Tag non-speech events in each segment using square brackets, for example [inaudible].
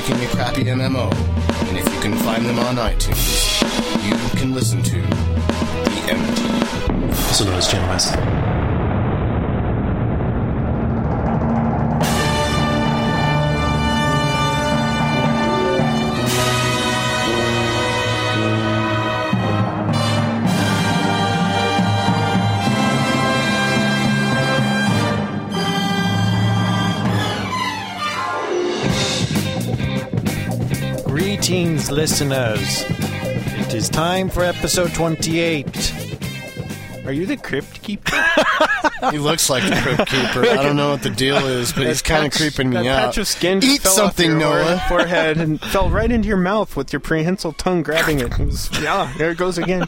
making a crappy MMO, and if you can find them on iTunes, you can listen to the MT. Also known as Jam West. Listeners. It is time for episode 28. Are you the crypt keeper? [laughs] He looks like the Crypt Keeper. I don't know what the deal is, but he's kind of creeping me that out. patch of skin just Eat fell something, off your Noah. [laughs] forehead and fell right into your mouth with your prehensile tongue grabbing it. It was, yeah, there it goes again.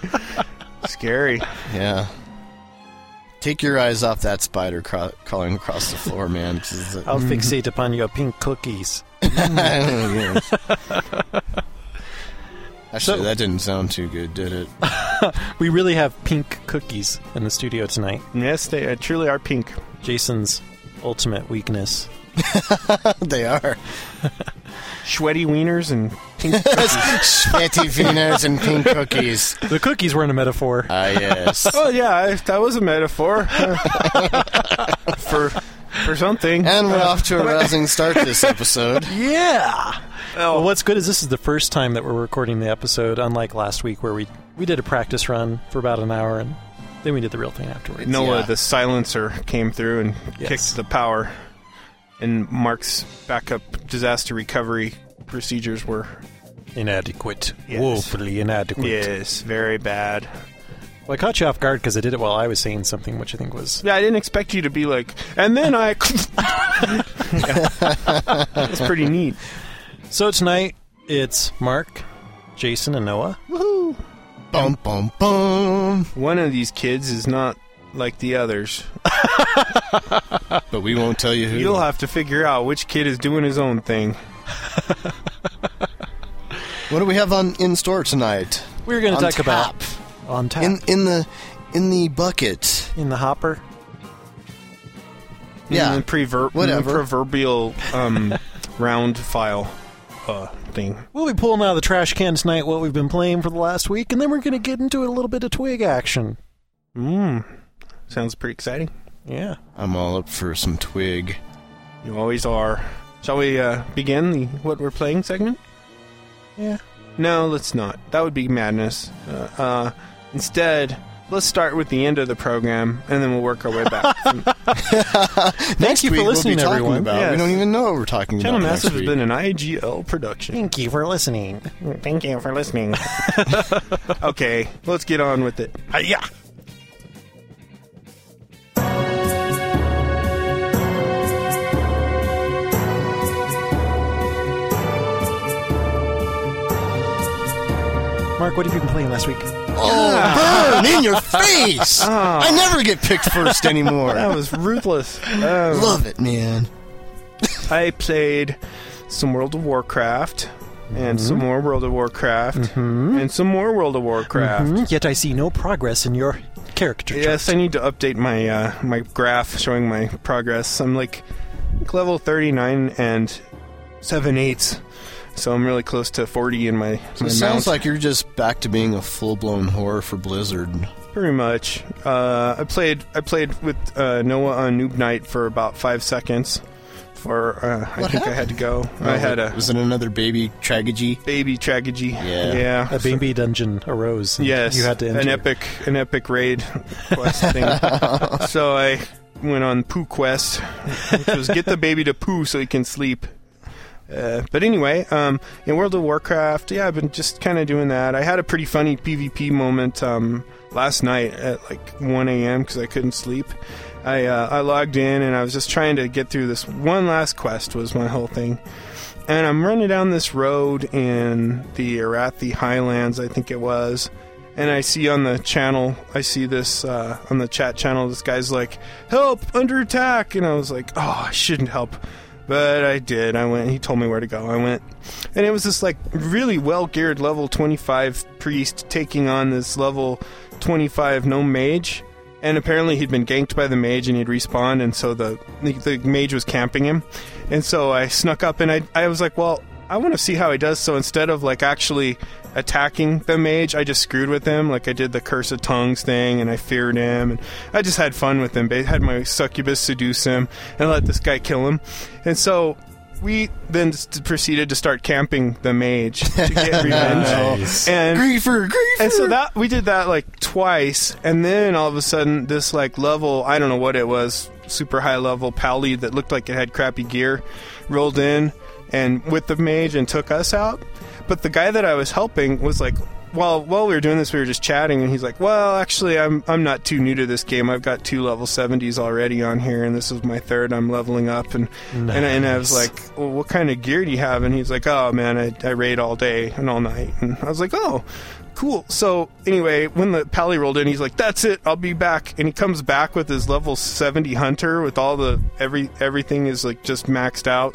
Scary. Yeah. Take your eyes off that spider cro- crawling across the floor, man. 'cause it's- I'll mm-hmm. fixate upon your pink cookies. [laughs] Oh, Actually, So- that didn't sound too good, did it? [laughs] We really have pink cookies in the studio tonight. Yes, they uh, truly are pink. Jason's ultimate weakness. [laughs] they are. [laughs] Sweaty wieners and pink. Sweaty wieners and pink cookies. The cookies weren't a metaphor. Ah, yes. oh yeah, I, that was a metaphor for for something. And we're off to a rousing start this episode. Yeah. Oh, Well, what's good is this is the first time that we're recording the episode, unlike last week where we we did a practice run for about an hour and then we did the real thing afterwards. Noah, yeah. the silencer, came through and Yes. kicked the power, and Mark's backup disaster recovery procedures were Inadequate. Yes. Woefully inadequate. yes, very bad. Well, I caught you off guard because I did it while I was saying something, which I think was Yeah, I didn't expect you to be like, and then I. Yeah. [laughs] [laughs] That's pretty neat. So tonight it's Mark, Jason, and Noah. Bum, bum, bum. One of these kids is not like the others. [laughs] But we won't tell you who. You'll have to figure out which kid is doing his own thing. [laughs] what do we have on in store tonight? We're going to On talk about on tap In in, in the in the bucket. In the hopper. Yeah. In the prever- in the proverbial um, [laughs] round file uh, thing. We'll be pulling out of the trash can tonight what we've been playing for the last week, and then we're going to get into a little bit of twig action. Mmm. Sounds pretty exciting. Yeah. I'm all up for some twig. You always are. Shall we uh, begin the what we're playing segment? Yeah. No, let's not. That would be madness. Uh, uh, instead, let's start with the end of the program, and then we'll work our way back. [laughs] Thank you for listening, we'll be everyone. About. Yes. We don't even know what we're talking Channel about. Massive next has been an IGL production. Thank you for listening. Thank you for listening. [laughs] [laughs] okay, let's get on with it. Yeah. Mark, what have you been playing last week? Oh, burn in your face! [laughs] I never get picked first anymore. That was ruthless. Um, Love it, man. I played some World of Warcraft, and some more World of Warcraft, and some more World of Warcraft. Hmm, Yet I see no progress in your character. Yes, I need to update my uh, my graph showing my progress. I'm like level 39 and seven eighths, so I'm really close to 40 in my, So my it sounds mount. like you're just back to being a full blown whore for Blizzard. Pretty much. Uh, I played I played with uh, Noah on Noob Night for about five seconds. For uh, I What think I had to go. I had a Was it another baby tragedy? baby tragedy. Yeah. yeah. A baby dungeon arose. Yes, You had to enter. an epic, an epic raid quest thing. [laughs] so I went on poo quest, which was get the baby to poo so he can sleep. Uh, but anyway, um, in World of Warcraft, yeah, I've been just kind of doing that. I had a pretty funny PvP moment um, last night at like 1 a.m. because I couldn't sleep. I uh, I logged in and I was just trying to get through this one last quest was my whole thing. And I'm running down this road in the Arathi Highlands, I think it was, and I see on the channel, I see this uh, on the chat channel. This guy's like, "Help! Under attack!" And I was like, "Oh, I shouldn't help." But I did. I went. He told me where to go. I went, and it was this like really well geared level 25 priest taking on this level 25 no mage, and apparently he'd been ganked by the mage and he'd respawned, and so the the, the mage was camping him, and so I snuck up and I I was like, well, I want to see how he does. So instead of like actually attacking the mage, I just screwed with him. Like I did the curse of tongues thing, and I feared him, and I just had fun with him. I had my succubus seduce him and let this guy kill him, and so. We then proceeded to start camping the mage to get [laughs] revenge, Nice. and Griefer, griefer. and so that we did that like twice, and then all of a sudden, this like level I don't know what it was, super high level pally that looked like it had crappy gear, rolled in and with the mage and took us out. But the guy that I was helping was like, while while we were doing this, we were just chatting, and he's like, "Well, actually, I'm I'm not too new to this game. I've got two level 70s already on here, and this is my third. I'm leveling up." And and, I, and I was like, well, what kind of gear do you have? And he's like, oh man, I, I raid all day and all night. And I was like, oh, cool. So anyway, when the pally rolled in, he's like, that's it, I'll be back. And he comes back with his level 70 hunter with all the every everything is like just maxed out.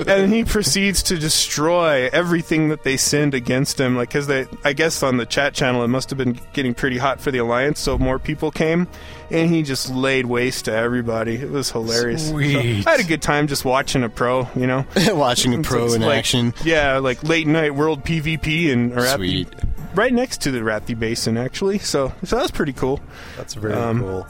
[laughs] and he proceeds to destroy everything that they send against him. Like, because they, I guess on the chat channel, it must have been getting pretty hot for the alliance, so more people came, and he just laid waste to everybody. It was hilarious. So I had a good time just watching a pro, you know. [laughs] Watching a pro It's in like- action. Yeah, like late night world PvP and Sweet. right next to the Arathi Basin, actually. So, so that was pretty cool. That's very Um, cool.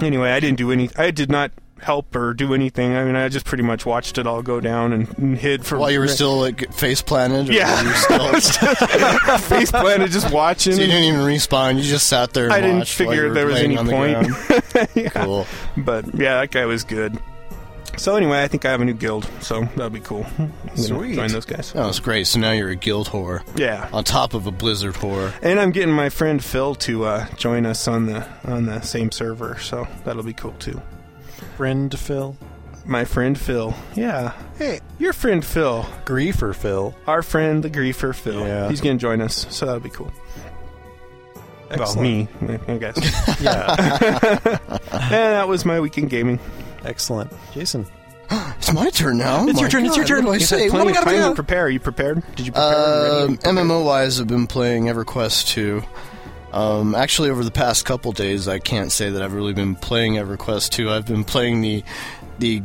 Anyway, I didn't do any. I did not help or do anything. I mean, I just pretty much watched it all go down and, and hid for While you were still like face planted. or Yeah. you still, [laughs] [laughs] face planted, just watching. so you didn't even respawn. You just sat there. And I didn't watched while figure you there was any point. [laughs] Yeah. Cool. But yeah, that guy was good. So anyway, I think I have a new guild, so that'll be cool. I'm Sweet. Join those guys. That was great. So now you're a guild whore Yeah. on top of a blizzard whore. And I'm getting my friend Phil to uh, join us on the on the same server, so that'll be cool too. Friend Phil. My friend Phil, yeah. Hey, your friend Phil, Griefer Phil. our friend the griefer Phil. Yeah. He's gonna join us, so that'll be cool. Well, me, I guess. [laughs] Yeah. [laughs] and that was my weekend gaming. Excellent. Jason. [gasps] It's my turn now. It's My your turn, it's your turn. What do I You've say? What do I of gotta do? prepare. Are you prepared? Did you prepare? Uh, MMO wise, I've been playing EverQuest 2. Um, actually, over the past couple days, I can't say that I've really been playing EverQuest 2. I've been playing the the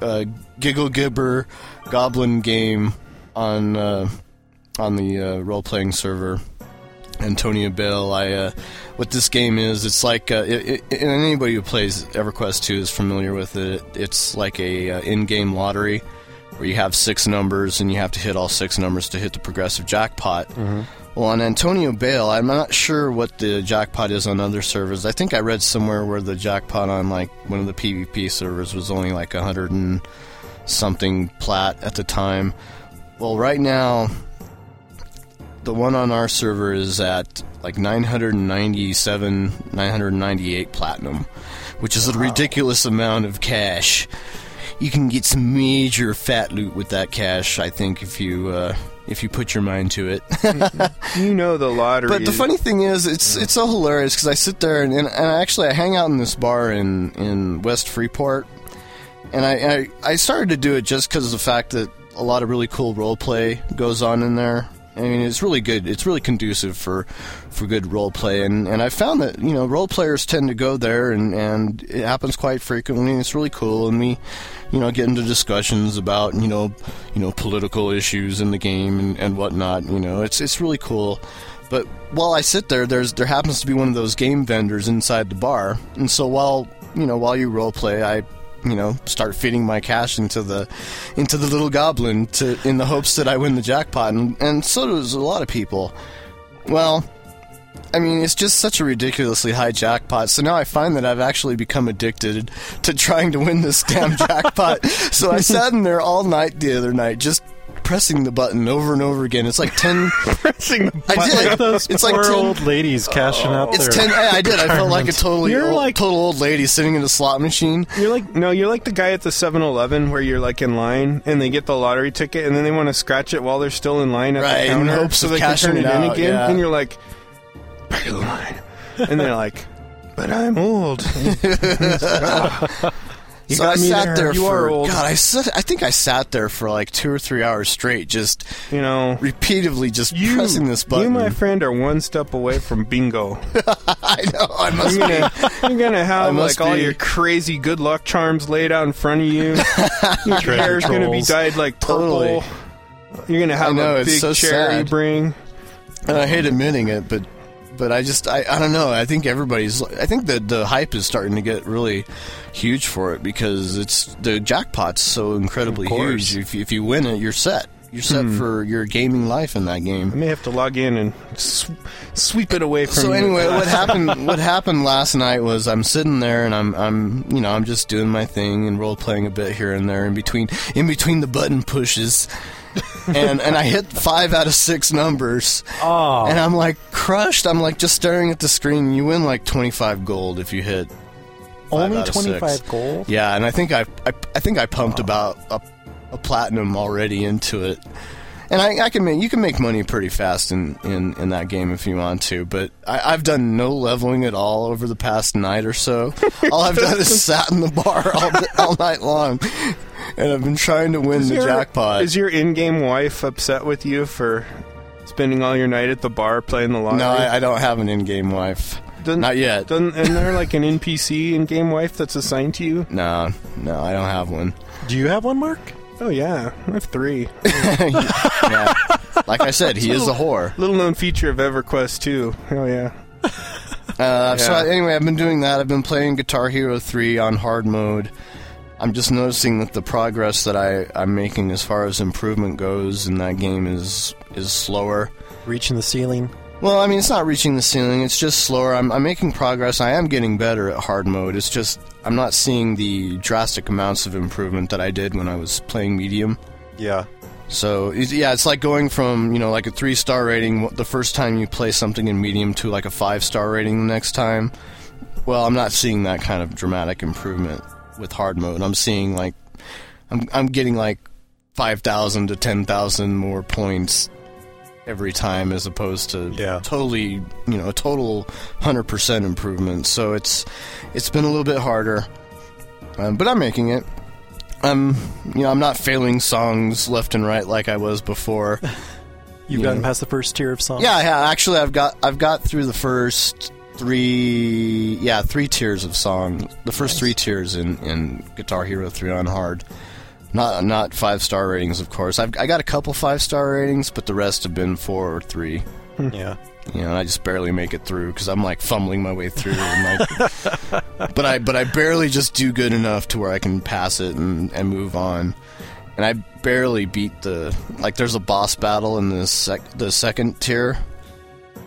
uh, Giggle Gibber Goblin game on uh, on the uh, role playing server. Antonia Bayle. I uh, what this game is, it's like uh, it, it, anybody who plays EverQuest 2 is familiar with it. It's like a uh, in-game lottery where you have six numbers and you have to hit all six numbers to hit the progressive jackpot. Well, on Antonia Bayle, I'm not sure what the jackpot is on other servers. I think I read somewhere where the jackpot on like one of the PvP servers was only like a hundred and something plat at the time. Well, right now, the one on our server is at like 997, 998 platinum, which is a ridiculous amount of cash. You can get some major fat loot with that cash, I think, if you uh, if you put your mind to it. Mm-hmm. you know the lottery. But the funny thing is, it's it's so hilarious because I sit there and, and, and actually I hang out in this bar in, in West Freeport, and I, I I started to do it just because of the fact that a lot of really cool role play goes on in there. I mean, it's really good. It's really conducive for for good role play, and and I found that you know role players tend to go there, and and it happens quite frequently. And it's really cool, and we, you know, get into discussions about you know you know political issues in the game and, and whatnot. You know, it's it's really cool. But while I sit there, there's there happens to be one of those game vendors inside the bar, and so while you know while you role play, I you know start feeding my cash into the into the little goblin to in the hopes that I win the jackpot, and, and so does a lot of people. Well, I mean, it's just such a ridiculously high jackpot. So now I find that I've actually become addicted to trying to win this damn [laughs] jackpot. so I sat in there all night the other night, just pressing the button over and over again. It's like ten. [laughs] pressing the I button. did. Like those It's like 10 old ladies cashing out It's ten. I, I did. I felt like a totally You're old, like- total old lady sitting in a slot machine. You're like no, you're like the guy at the 7-Eleven where you're like in line and they get the lottery ticket and then they want to scratch it while they're still in line at Right, the in hopes so of they can turn it it in again. yeah. And you're like, back of the line. And they're like, but I'm old. [laughs] [laughs] You so I me sat there. there, You for old. God. I sat, I think I sat there for like two or three hours straight, just You know, repeatedly, just you, pressing this button. you, my friend, are one step away from bingo. [laughs] I know. I must You're be. gonna, you're gonna [laughs] have must like all your crazy good luck charms laid out in front of you. [laughs] your hair's gonna be dyed like purple. Totally. You're gonna have I know, a it's big so chair you sad. bring. And I hate admitting it, but but I just I, I don't know. I think everybody's I think the the hype is starting to get really huge for it because it's the jackpot's so incredibly huge. If you- if you win it, you're set. You're set Hmm. for your gaming life in that game. I may have to log in and sw- sweep it away from So anyway, what [laughs] happened? What happened last night was I'm sitting there and I'm I'm you know I'm just doing my thing and role playing a bit here and there in between in between the button pushes, and and I hit five out of six numbers. Oh, And I'm like crushed. I'm like just staring at the screen. You win like 25 gold if you hit. only out of six. 25 gold? Yeah, and I think I I, I think I pumped about a, a platinum already into it. And I, I can make you can make money pretty fast in, in, in that game if you want to, but I, I've done no leveling at all over the past night or so. [laughs] all I've done is sat in the bar all, all night long, and I've been trying to win Is the your- jackpot. Is your in-game wife upset with you for spending all your night at the bar playing the lottery? no, I, I don't have an in-game wife. Doesn't- Not yet. Doesn't, isn't there like an NPC in-game wife that's assigned to you? [laughs] No, no, I don't have one. Do you have one, Mark? Oh yeah, I have three. [laughs] Yeah. Like I said, he is a whore. Little known feature of EverQuest too. Oh yeah. Uh, So Yeah. anyway, I've been doing that. I've been playing Guitar Hero 3 on hard mode. I'm just noticing that the progress that I, I'm making as far as improvement goes in that game is is slower. Reaching the ceiling? Well, I mean, it's not reaching the ceiling. It's just slower. I'm, I'm making progress. I am getting better at hard mode. It's just I'm not seeing the drastic amounts of improvement that I did when I was playing medium. Yeah. So yeah, it's like going from you know like a three star rating the first time you play something in medium to like a five star rating the next time. Well, I'm not seeing that kind of dramatic improvement with hard mode. I'm seeing like I'm I'm getting like five thousand to ten thousand more points every time as opposed to Yeah. totally you know a total hundred percent improvement. So it's it's been a little bit harder, um, but I'm making it. I'm, you know, I'm not failing songs left and right like I was before. [laughs] You've Yeah. gotten past the first tier of songs? yeah, yeah. Actually, I've got I've got through the first three, yeah, three tiers of song. The first three tiers in in Guitar Hero Three on hard. Not not five star ratings, of course. I've I got a couple five star ratings, but the rest have been four or three. Hmm. Yeah. You know, I just barely make it through because I'm like fumbling my way through. And like, [laughs] but I but I barely just do good enough to where I can pass it and, and move on. And I barely beat the like. There's a boss battle in the sec the second tier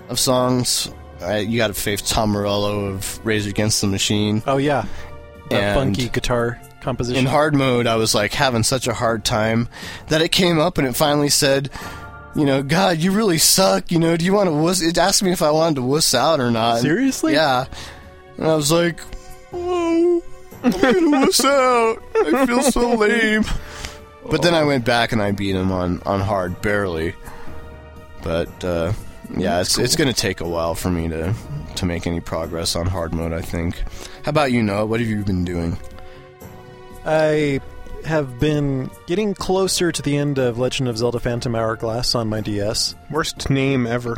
of songs. I, you got to face Tom Morello of Rage Against the Machine. Oh, yeah. That And- funky guitar composition. In hard mode, I was like having such a hard time that it came up and it finally said, you know, God, you really suck. You know, do you want to wuss? It asked me if I wanted to wuss out or not. Seriously? Yeah. And I was like, oh, I'm gonna wuss out. I feel so [laughs] lame. But then I went back and I beat him on, on hard, barely. But uh, yeah, it's it's gonna take a while for me to to make any progress on hard mode. I think. How about you, Noah? What have you been doing? I have been getting closer to the end of Legend of Zelda Phantom Hourglass on my DS. Worst name ever.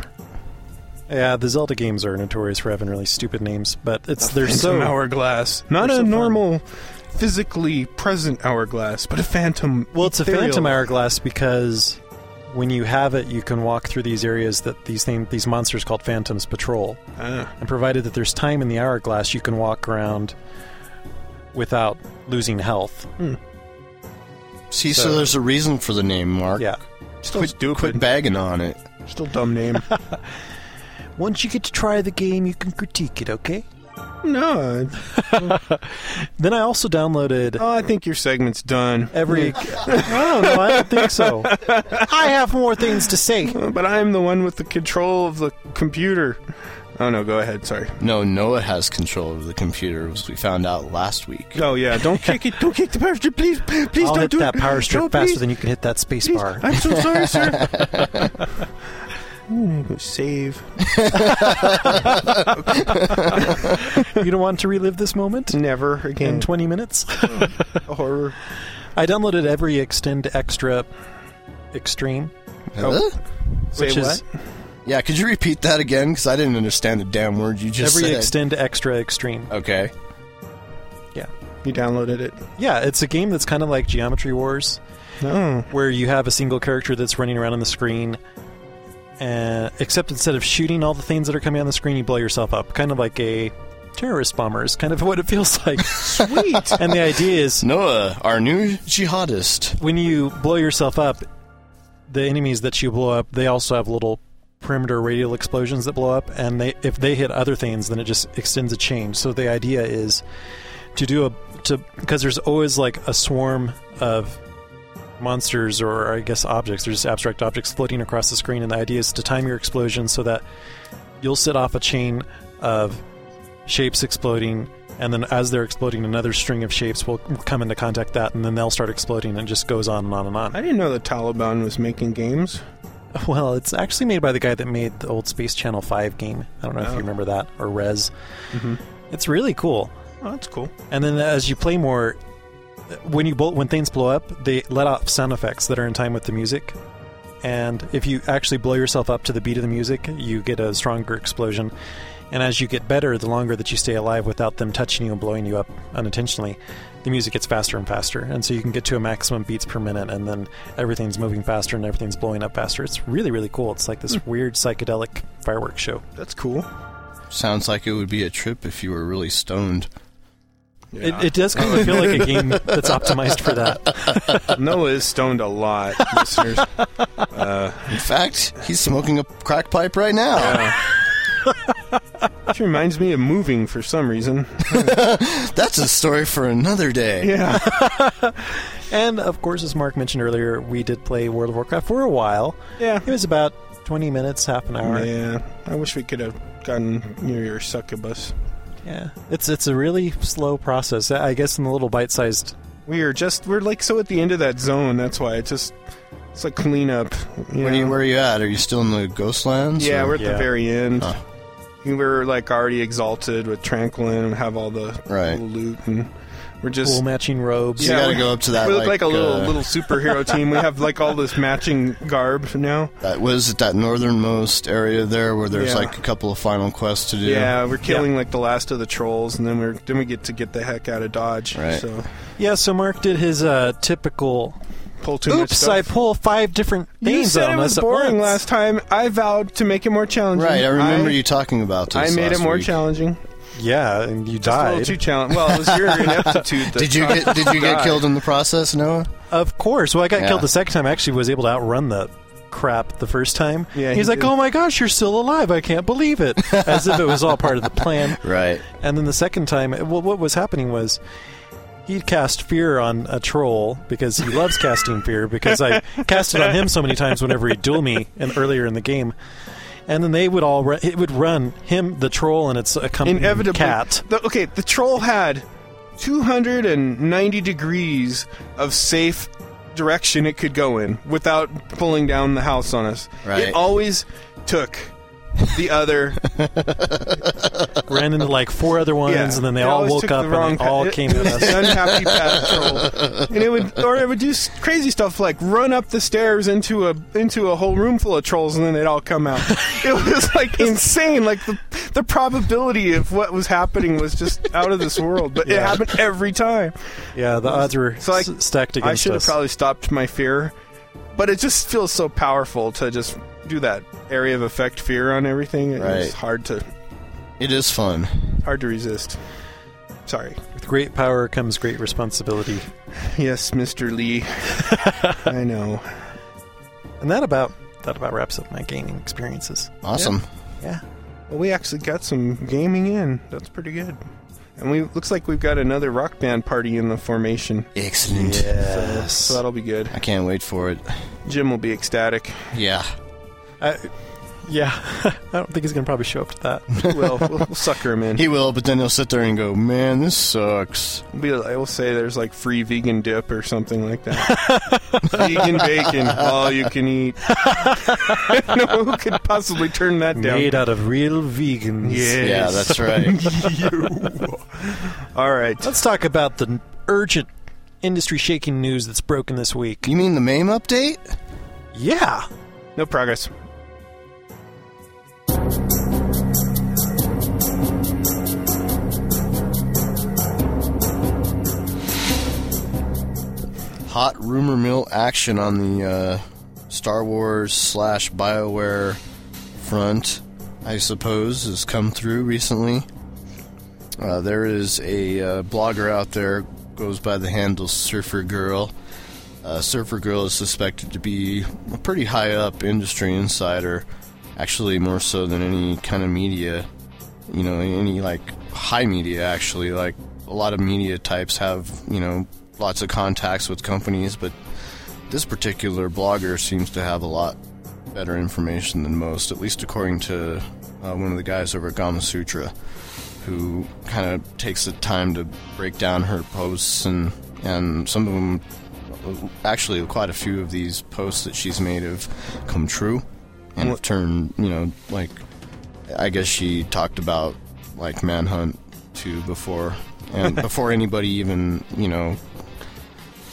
Yeah, the Zelda games are notorious for having really stupid names, but it's they're Phantom so hourglass. Not a so normal, physically present hourglass, but a phantom. well. It's a. Phantom Hourglass because when you have it, you can walk through these areas that these thing, these monsters called Phantoms patrol. Ah, And provided that there's time in the hourglass, you can walk around without losing health. Hmm. See, so, So- there's a reason for the name, Mark. Yeah. still Quit, stupid. quit bagging on it. Still dumb name. [laughs] Once you get to try the game, you can critique it, okay? no. [laughs] Then I also downloaded Oh, I think your segment's done. every. [laughs] I don't know. I don't think so. I have more things to say. But I'm the one with the control of the computer. Oh no, go ahead. Sorry. No, Noah has control of the computer, as we found out last week. Oh yeah, don't kick it. Don't kick the power strip, please. Please I'll don't hit do that it. power strip no, faster please, than you can hit that space please. bar. I'm so sorry, sir. [laughs] I'm gonna go save. you don't want to relive this moment Never again. in 20 minutes? [laughs] horror. I downloaded every Extend Extra Extreme. Huh? Oh, Say Which what? Is- Yeah, could you repeat that again? Because I didn't understand the damn word you just every said. Extend Extra Extreme. okay. Yeah. You downloaded it. Yeah, it's a game that's kind of like Geometry Wars, No. where you have a single character that's running around on the screen, and except instead of shooting all the things that are coming on the screen, you blow yourself up. Kind of like a terrorist bomber is kind of [laughs] what it feels like. Sweet. and the idea is Noah, our new jihadist. when you blow yourself up, the enemies that you blow up, they also have little perimeter radial explosions that blow up, and they if they hit other things, then it just extends a chain. So the idea is to do a to because there's always like a swarm of monsters or I guess objects. There's just abstract objects floating across the screen, and the idea is to time your explosion so that you'll set off a chain of shapes exploding. And then, as they're exploding, another string of shapes will come into contact that, and then they'll start exploding, and it just goes on and on and on. I didn't know the Taliban was making games. [laughs] Well, it's actually made by the guy that made the old Space Channel 5 game. I don't know if Oh. you remember that, or Rez. Mhm. It's really cool. Oh, that's cool. And then as you play more, when you blow, when things blow up, they let off sound effects that are in time with the music. And if you actually blow yourself up to the beat of the music, you get a stronger explosion. And as you get better, the longer that you stay alive without them touching you and blowing you up unintentionally, the music gets faster and faster. And so you can get to a maximum beats per minute, and then everything's moving faster and everything's blowing up faster. It's really, really cool. It's like this weird psychedelic fireworks show. That's cool. Sounds like it would be a trip if you were really stoned. Yeah. It, it does kind of feel like a game that's optimized for that. [laughs] Noah is stoned a lot, [laughs] listeners. Uh, In fact, he's smoking a crack pipe right now. Which reminds me of moving for some reason. [laughs] That's a story for another day. Yeah. [laughs] And of course, as Mark mentioned earlier, we did play World of Warcraft for a while. Yeah. It was about 20 minutes, half an hour. Yeah. I wish we could have gotten near your succubus. Yeah. It's it's a really slow process. I guess in the little bite-sized We are just, we're like so at the end of that zone. That's why it's just, it's like cleanup. You Where, are you, where are you at? Are you still in the Ghostlands? Yeah, or- we're at Yeah. the very end. Huh. We were like already exalted with Tranquillien and have all the Right. little loot, and we're just cool matching robes. So you Yeah, gotta we- go up to that. we look like, a little uh, little superhero [laughs] team. We have like all this matching garb now. That was it that northernmost area there where there's Yeah. like a couple of final quests to do. Yeah, we're killing like the last of the trolls, and then we're then we get to get the heck out of Dodge. Right. So Yeah, so Mark did his uh, typical. Pull too much Oops! stuff. I pull five different you things said on it was us at boring once. last time. I vowed to make it more challenging. Right, I remember I, you talking about this. I made it last more week. challenging. Yeah, and you Just a little died. too challenging. Well, it was your [laughs] ineptitude. That Did you get Did you get died. [laughs] killed in the process, Noah? Of course. Well, I got Yeah. killed the second time. I actually was able to outrun the crap the first time. Yeah, He's he like, did. "Oh my gosh, you're still alive! I can't believe it!" [laughs] As if it was all part of the plan. Right. And then the second time, well, what was happening was he'd cast fear on a troll because he loves casting fear because I [laughs] cast it on him so many times whenever he'd duel me and earlier in the game. And then they would all run, it would run him, the troll, and its accompanying inevitably cat. The, okay, the troll had 290 degrees of safe direction it could go in without pulling down the house on us. Right. It always took [laughs] the other. Ran into like four other ones, yeah, and then they it all always woke took up the and wrong they all path. came it, at was us. the unhappy path [laughs] troll, and it would or it would do s- crazy stuff like run up the stairs into a into a whole room full of trolls, and then they'd all come out. [laughs] it was like insane. Like the the probability of what was happening was just out of this world, but it Yeah. happened every time. Yeah, the odds were So, stacked against I should have us. probably stopped my fear, but it just feels so powerful to just do that area of effect fear on everything. It's Right. hard to It is fun. hard to resist. Sorry. With great power comes great responsibility. [laughs] Yes, Mr. Lee. [laughs] I know. And that about that about wraps up my gaming experiences. Awesome. Yeah. Well, we actually got some gaming in. That's pretty good. And we looks like we've got another rock band party in the formation. Excellent. Yes. So that'll be good. I can't wait for it. Jim will be ecstatic. Yeah. I, [laughs] Yeah, [laughs] I don't think he's gonna probably show up to that. [laughs] we'll, we'll, we'll sucker him in. He will, but then he'll sit there and go, "Man, this sucks." We'll be, I will say there's like free vegan dip or something like that. vegan bacon, all you can eat. no, who could possibly turn that down? Made out of real vegans. Yes. Yeah, that's right. All right. Let's talk about the urgent industry-shaking news that's broken this week. you mean the MAME update? Yeah. No progress. Hot rumor mill action on the uh, Star Wars slash Bioware front, I suppose, has come through recently. Uh, there is a uh, blogger out there goes by the handle Surfer Girl. Uh, Surfer Girl is suspected to be a pretty high up industry insider, actually more so than any kind of media. You know, any like high media actually. Like a lot of media types have you know lots of contacts with companies, but this particular blogger seems to have a lot better information than most, at least according to uh, one of the guys over at Gamasutra, who kind of takes the time to break down her posts and and some of them, actually, quite a few of these posts that she's made have come true and have turned, you know, like I guess she talked about like Manhunt 2 before, and [laughs] before anybody even, you know,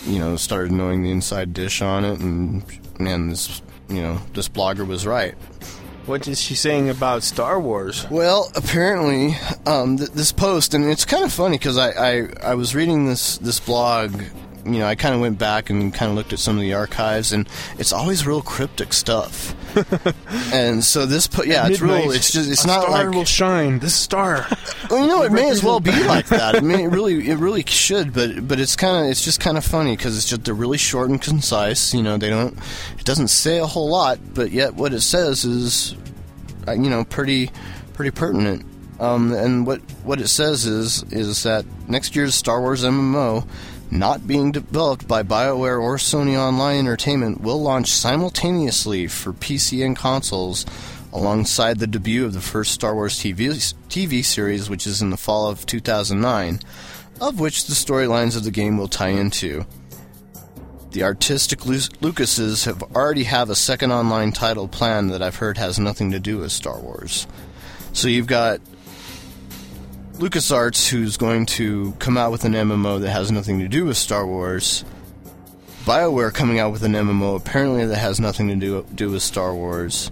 you know, started knowing the inside dish on it, and man, this, you know, this blogger was right. What is she saying about Star Wars? Well, apparently, um, th- this post, and it's kind of funny because I, I, I was reading this this blog. You know, I kind of went back and kind of looked at some of the archives, and it's always real cryptic stuff. [laughs] and so this, po- yeah, it's real. It's just, it's not star like will shine. This star. Well, you know, it may as well be like that. I mean, it [laughs] really, it really should. But, but it's kind of, it's just kind of funny because it's just they're really short and concise. You know, they don't, it doesn't say a whole lot, but yet what it says is, uh, you know, pretty, pretty pertinent. Um, and what what it says is is that next year's Star Wars MMO, not being developed by BioWare or Sony Online Entertainment, will launch simultaneously for PC and consoles alongside the debut of the first Star Wars TV, TV series, which is in the fall of 2009, of which the storylines of the game will tie into. The artistic Lu- Lucases have already have a second online title planned that I've heard has nothing to do with Star Wars. So you've got LucasArts, who's going to come out with an MMO that has nothing to do with Star Wars. BioWare coming out with an MMO apparently that has nothing to do, do with Star Wars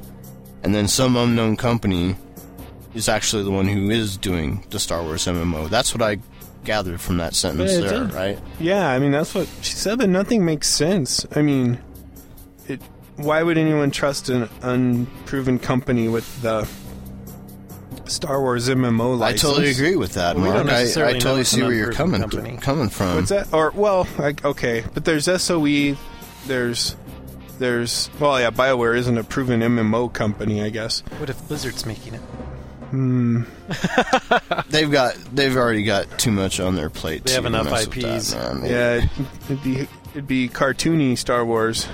and then some unknown company is actually the one who is doing the Star Wars MMO. That's what I gathered from that sentence Yeah, there, did. right? Yeah, I mean that's what she said, but nothing makes sense. I mean, it. Why would anyone trust an unproven company with the Star Wars MMO I totally agree with that, Well, we Mark. don't I, necessarily I know totally see where you're coming company. coming from. What's that? Or well, like, okay, but there's SOE. There's there's well, yeah, Bioware isn't a proven MMO company, I guess. What if Blizzard's making it? Hmm. [laughs] they've got they've already got too much on their plate. They to have enough IPs. That. Yeah, it'd be it'd be cartoony Star Wars.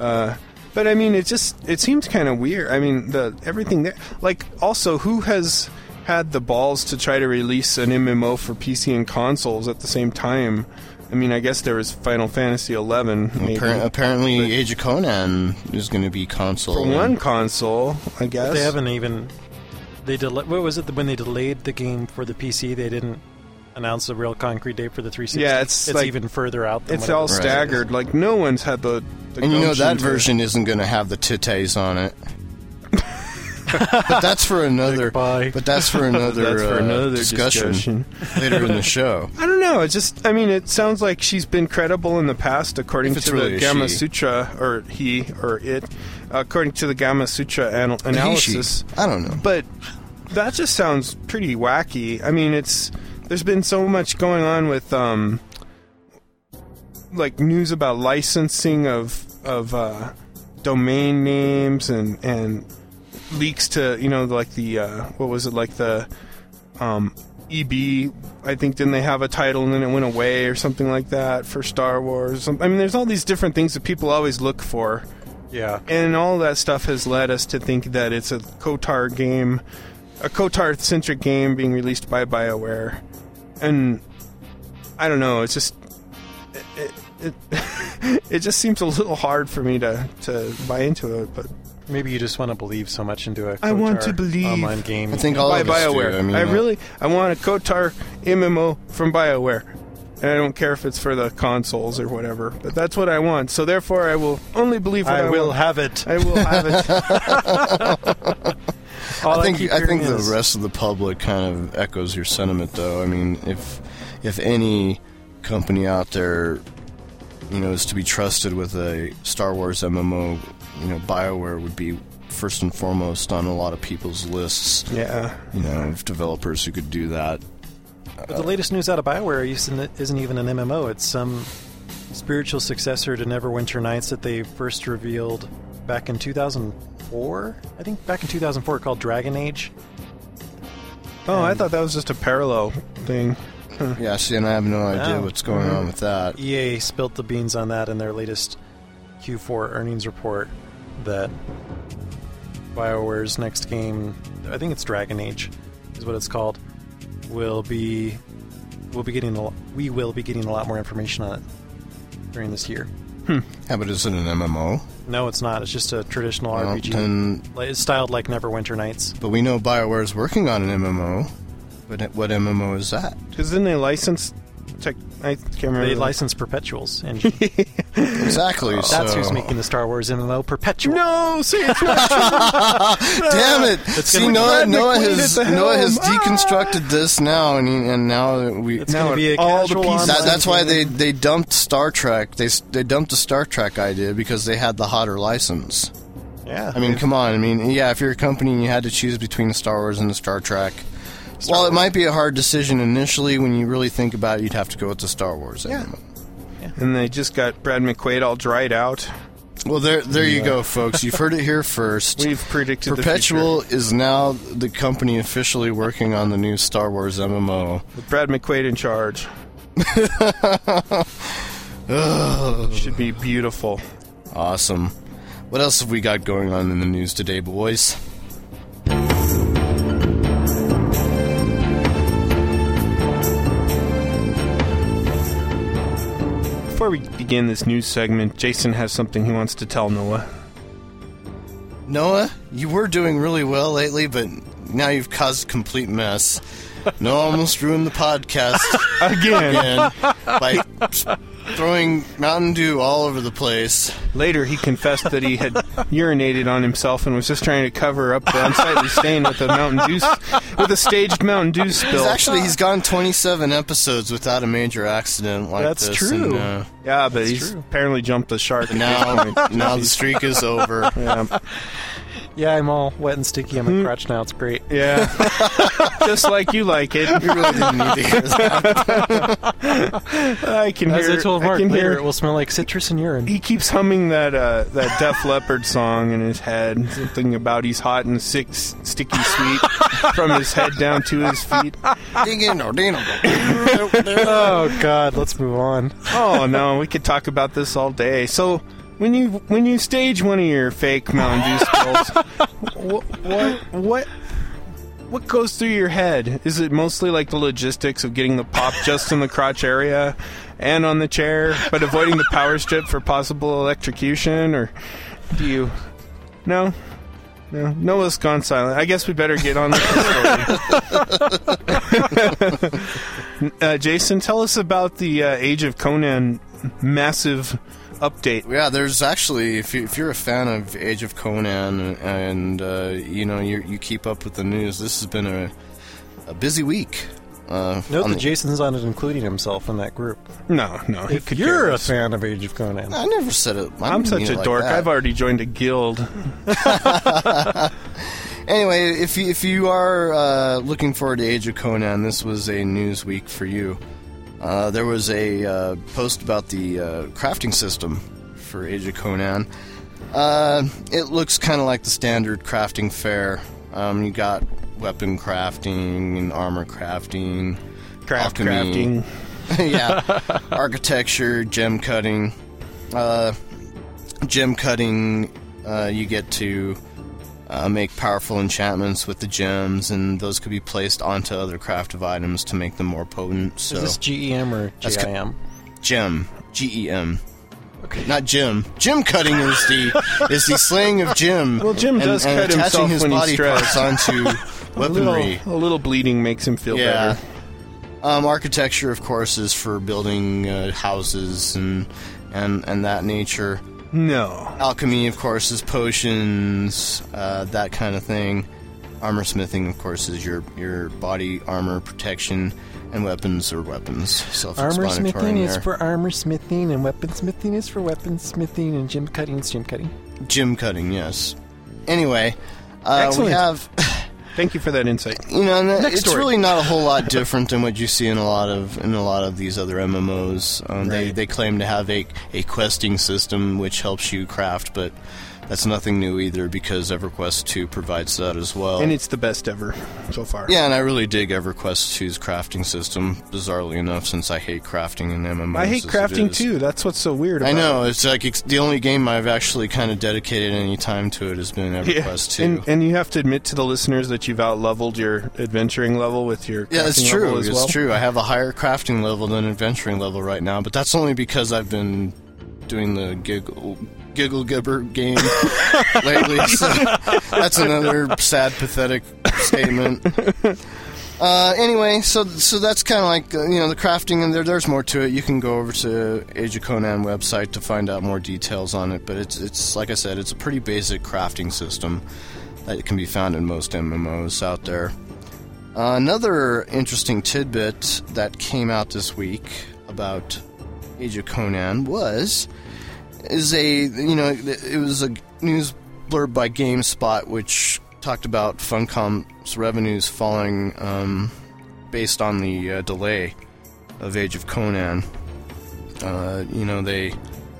Uh, but I mean, it just it seems kind of weird. I mean, the everything there. Like, also, who has had the balls to try to release an MMO for PC and consoles at the same time? I mean, I guess there was Final Fantasy XI, maybe Appar- apparently, Age of Conan is going to be console. for one console. I guess They haven't even. They del- What was it when they delayed the game for the PC? They didn't announce a real concrete date for the 360. Yeah, it's it's like- even further out. Than It's all it was. staggered. Like no one's had the. the And you know that to- version isn't going to have the titties on it. [laughs] but that's for another. Bye. But that's for [laughs] another, That's for uh, another discussion, discussion. later in the show. [laughs] I don't know. It just, I mean, it sounds like she's been credible in the past, according to really the a Gamma she. Sutra, or he, or it, according to the Gamasutra anal- He, she. analysis. I don't know. But that just sounds pretty wacky. I mean, it's there's been so much going on with um, like news about licensing of of uh, domain names and and leaks to you know like the uh, what was it like the um, EB I think didn't they have a title and then it went away or something like that for Star Wars. I mean, there's all these different things that people always look for Yeah. and all that stuff has led us to think that it's a KOTOR game, a KOTOR centric game being released by BioWare, and I don't know. It's just it it, it, [laughs] it just seems a little hard for me to to buy into it, but Maybe you just want to believe so much into a I want to believe. online game. I think all by of us do. BioWare. I mean, uh, really I want a KOTOR MMO from BioWare. And I don't care if it's for the consoles or whatever, but that's what I want. So therefore, I will only believe what I, I will want. have it. I will have it. [laughs] [laughs] All I think keep I think hearing the rest of the public kind of echoes your sentiment, though. I mean, if if any company out there, you know, is to be trusted with a Star Wars MMO, you know, Bioware would be first and foremost on a lot of people's lists. yeah. You know, of developers who could do that. But the latest news out of Bioware isn't, isn't even an MMO. It's some spiritual successor to Neverwinter Nights that they first revealed back in 2004. I think back in 2004 called Dragon Age. Oh, I thought that was just a parallel thing. [laughs] Yeah, see, and I have no oh. idea No. what's going on with that. EA spilt the beans on that in their latest Q4 earnings report that BioWare's next game, I think it's Dragon Age, is what it's called, will be we'll be getting a we will be getting a lot more information on it during this year. Hmm. Yeah, but is it an MMO? No, it's not. It's just a traditional Well, RPG. then- It's styled like Neverwinter Nights. but we know Bioware is working on an MMO. But what MMO is that? Because then they licensed. Tech, I can't remember. They license Perpetuals, and [laughs] Exactly. that's so. who's making the Star Wars MMO Perpetual. No, see, it's not. [laughs] Damn it! See, Noah, Noah has Noah has. Ah! deconstructed this now, and he, and now we. It's Now going to be a all the pieces- that, that's why they, they dumped Star Trek. They they dumped the Star Trek idea because they had the hotter license. Yeah, I mean, come on. I mean, yeah, if you're a company and you had to choose between the Star Wars and the Star Trek, while it might be a hard decision initially, when you really think about it, you'd have to go with the Star Wars. Yeah. MMO. and they just got Brad McQuaid all dried out. Well, there there you go, folks. You've heard it here [laughs] first. We've predicted Perpetual is now the company officially working on the new Star Wars MMO. with Brad McQuaid in charge. [laughs] Should be beautiful. Awesome. What else have we got going on in the news today, boys? Before we begin this news segment, Jason has something he wants to tell Noah. Noah, you were doing really well lately, but now you've caused a complete mess. Noah almost ruined the podcast [laughs] Again. by throwing Mountain Dew all over the place. Later, he confessed that he had urinated on himself and was just trying to cover up the unsightly stain with a Mountain Dew, with a staged Mountain Dew He's spill. actually he's gone 27 episodes without a major accident like That's this. true. And, uh, yeah, but he's true. apparently jumped the shark. now, now the streak is over. [laughs] Yeah. Yeah, I'm all wet and sticky on my crotch now. It's great. yeah, [laughs] just like you like it. You really didn't need to hear that. I can As hear. I told Mark, can later hear. it will smell like citrus and urine. He keeps humming that uh, that Def Leppard song in his head. Something about he's hot and sick, sticky sweet from his head down to his feet. oh God, let's move on. Oh no, we could talk about this all day. So when you when you stage one of your fake Mountain Dew [laughs] spills, what, what what what goes through your head? Is it mostly like the logistics of getting the pop just in the crotch area and on the chair, but avoiding the power strip for possible electrocution, or do you? No. No, Noah's gone silent. I guess we better get on with the story. [laughs] uh, Jason, tell us about the uh, Age of Conan massive update. Yeah, there's actually if, you, if you're a fan of Age of Conan and uh, you know you you keep up with the news, this has been a a busy week. Uh, Note that the- Jason's not including himself in that group. No, no. If could you're a fan of Age of Conan, I never said it. I I'm such a like dork. that. I've already joined a guild. [laughs] Anyway, if you, if you are uh, looking forward to Age of Conan, this was a news week for you. Uh, there was a uh, post about the uh, crafting system for Age of Conan. Uh, it looks kind of like the standard crafting fair. Um, you got weapon crafting and armor crafting, Craft alchemy. crafting. [laughs] yeah, architecture, gem cutting. Uh, gem cutting, uh, you get to uh, make powerful enchantments with the gems, and those could be placed onto other craftive items to make them more potent. So Is this GEM or GIM? gem, G E M. Okay. Not Jim. Jim cutting is the is the slaying of Jim. [laughs] Well, Jim and, does and cut attaching himself his when he's body stressed. parts onto [laughs] A weaponry. little, a little bleeding makes him feel Yeah. better. Um, architecture, of course, is for building uh, houses and and and that nature. No. Alchemy, of course, is potions, uh, that kind of thing. Armor smithing, of course, is your your body armor protection, and weapons are weapons. Armor smithing is for armor smithing, and weapon smithing is for weapon smithing, and gem cutting is gem cutting. gym cutting. Yes. Anyway, uh, we have. [laughs] Thank you for that insight. You know, it's story. really not a whole lot [laughs] different than what you see in a lot of in a lot of these other MMOs. Um, They they claim to have a a questing system which helps you craft, but that's nothing new either because EverQuest 2 provides that as well. And it's the best ever so far. yeah, and I really dig EverQuest 2's crafting system. Bizarrely enough, since I hate crafting in MMOs. I hate crafting too. That's what's so weird about I know it. it's like it's the only game I've actually kind of dedicated any time to it has been EverQuest 2. And, and you have to admit to the listeners that you've out leveled your adventuring level with your Yeah, it's crafting true. level as It's well. true. I have a higher crafting level than adventuring level right now, but that's only because I've been doing the giggle giggle gibber game [laughs] lately. So that's another sad, pathetic statement. Uh, anyway, so so that's kind of like uh, you know the crafting, and there there's more to it. You can go over to Age of Conan website to find out more details on it. But it's it's like I said, it's a pretty basic crafting system that can be found in most MMOs out there. Uh, another interesting tidbit that came out this week about Age of Conan was is a you know it was a news blurb by GameSpot which talked about Funcom's revenues falling um, based on the uh, delay of Age of Conan. Uh, you know they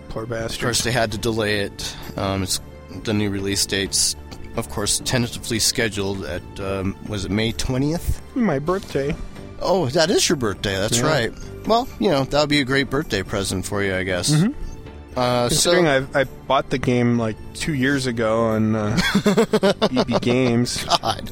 Poor of course, they had to delay it. Um, it's the new release dates, of course, tentatively scheduled at um, was it May twentieth? My birthday. Oh, that is your birthday. That's Yeah. right. Well, you know that would be a great birthday present for you, I guess. Mhm. Uh, Considering so, I I bought the game like two years ago on uh, [laughs] EB Games. God,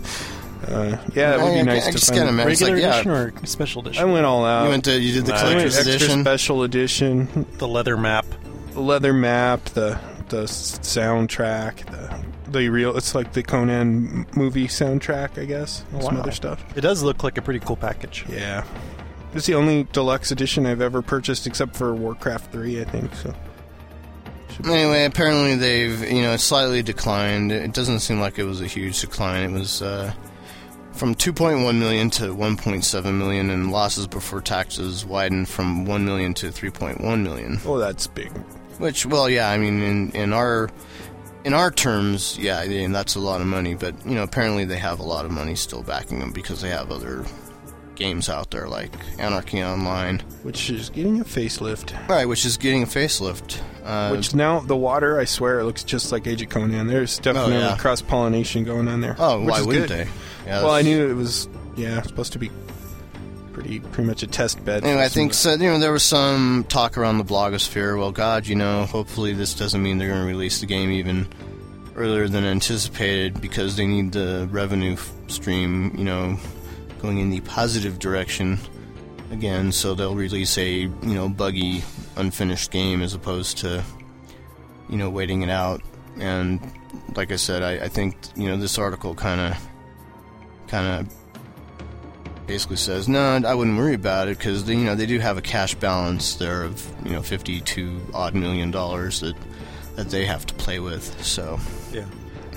Uh, yeah, that would be I- nice I to just find. kinda meant- It's Regular like, yeah. edition or special edition. I went all out. you went to you did the Nah, I I went collector's extra edition. special edition, the leather map. the leather map, the the soundtrack, the the real. It's like the Conan movie soundtrack, I guess. and Some other stuff. It does look like a pretty cool package. Yeah, it's the only deluxe edition I've ever purchased, except for Warcraft Three, I think. So Anyway, apparently they've you know slightly declined. It doesn't seem like it was a huge decline. It was uh, from 2.1 million to 1.7 million, and losses before taxes widened from 1 million to 3.1 million. oh, that's big. Which, well, yeah, I mean, in in our in our terms, yeah, I mean, that's a lot of money. But you know, apparently they have a lot of money still backing them because they have other games out there like Anarchy Online, Which is getting a facelift. right? Which is getting a facelift. Uh, Which now the water, I swear, it looks just like Age of Conan. There's definitely yeah. cross pollination going on there. oh, why wouldn't good. they? Yeah, Well, I knew it was yeah supposed to be pretty pretty much a test bed. Anyway, I think so, you know there was some talk around the blogosphere. Well, God, you know, hopefully this doesn't mean they're going to release the game even earlier than anticipated because they need the revenue f- stream, you know, going in the positive direction again. So they'll release a you know buggy, unfinished game as opposed to you know waiting it out. And like I said, I, I think you know this article kind of kind of basically says, "No, I wouldn't worry about it because you know they do have a cash balance there of you know fifty-two odd million dollars that that they have to play with." So Yeah.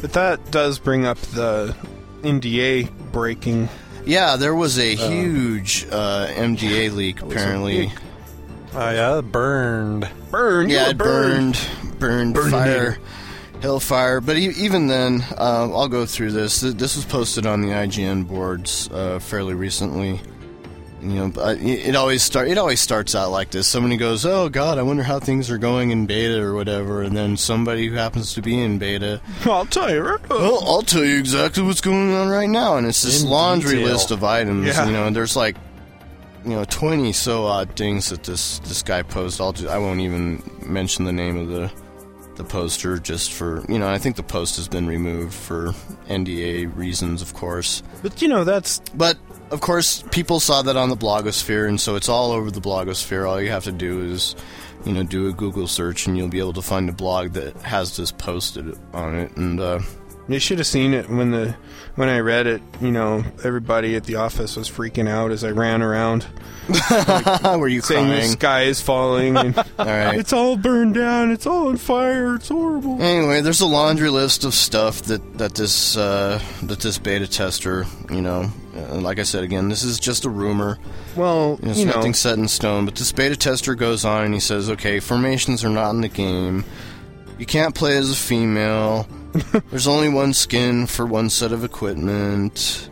but that does bring up the NDA breaking. Yeah, there was a huge uh, NDA leak apparently. Oh yeah, burned. Burn, you Yeah, it burned, burned, Burninator. fire, hellfire. But e- even then, uh, I'll go through this. Th- This was posted on the IGN boards uh, fairly recently. You know, but it it always start. It always starts out like this. Somebody goes, "Oh God, I wonder how things are going in beta or whatever," and then somebody who happens to be in beta, I'll tell you. Right well, I'll tell you exactly what's going on right now, and it's this In laundry detail. list of items. Yeah. You know, and there's like, you know, twenty so odd things that this this guy posed. I'll ju- I won't even mention the name of the the poster just for you know. I think the post has been removed for NDA reasons, of course. But you know, that's But of course, people saw that on the blogosphere, and so it's all over the blogosphere. All you have to do is, you know, do a Google search, and you'll be able to find a blog that has this posted on it. And uh, you should have seen it when the when I read it. You know, everybody at the office was freaking out as I ran around [laughs] were you saying the sky is falling. And [laughs] All right. It's all burned down. It's all on fire. It's horrible. Anyway, there's a laundry list of stuff that that this uh, that this beta tester, you know, uh, like I said again, this is just a rumor. Well, It's you know, nothing set in stone. But this beta tester goes on and he says, "Okay, formations are not in the game. You can't play as a female. [laughs] There's only one skin for one set of equipment.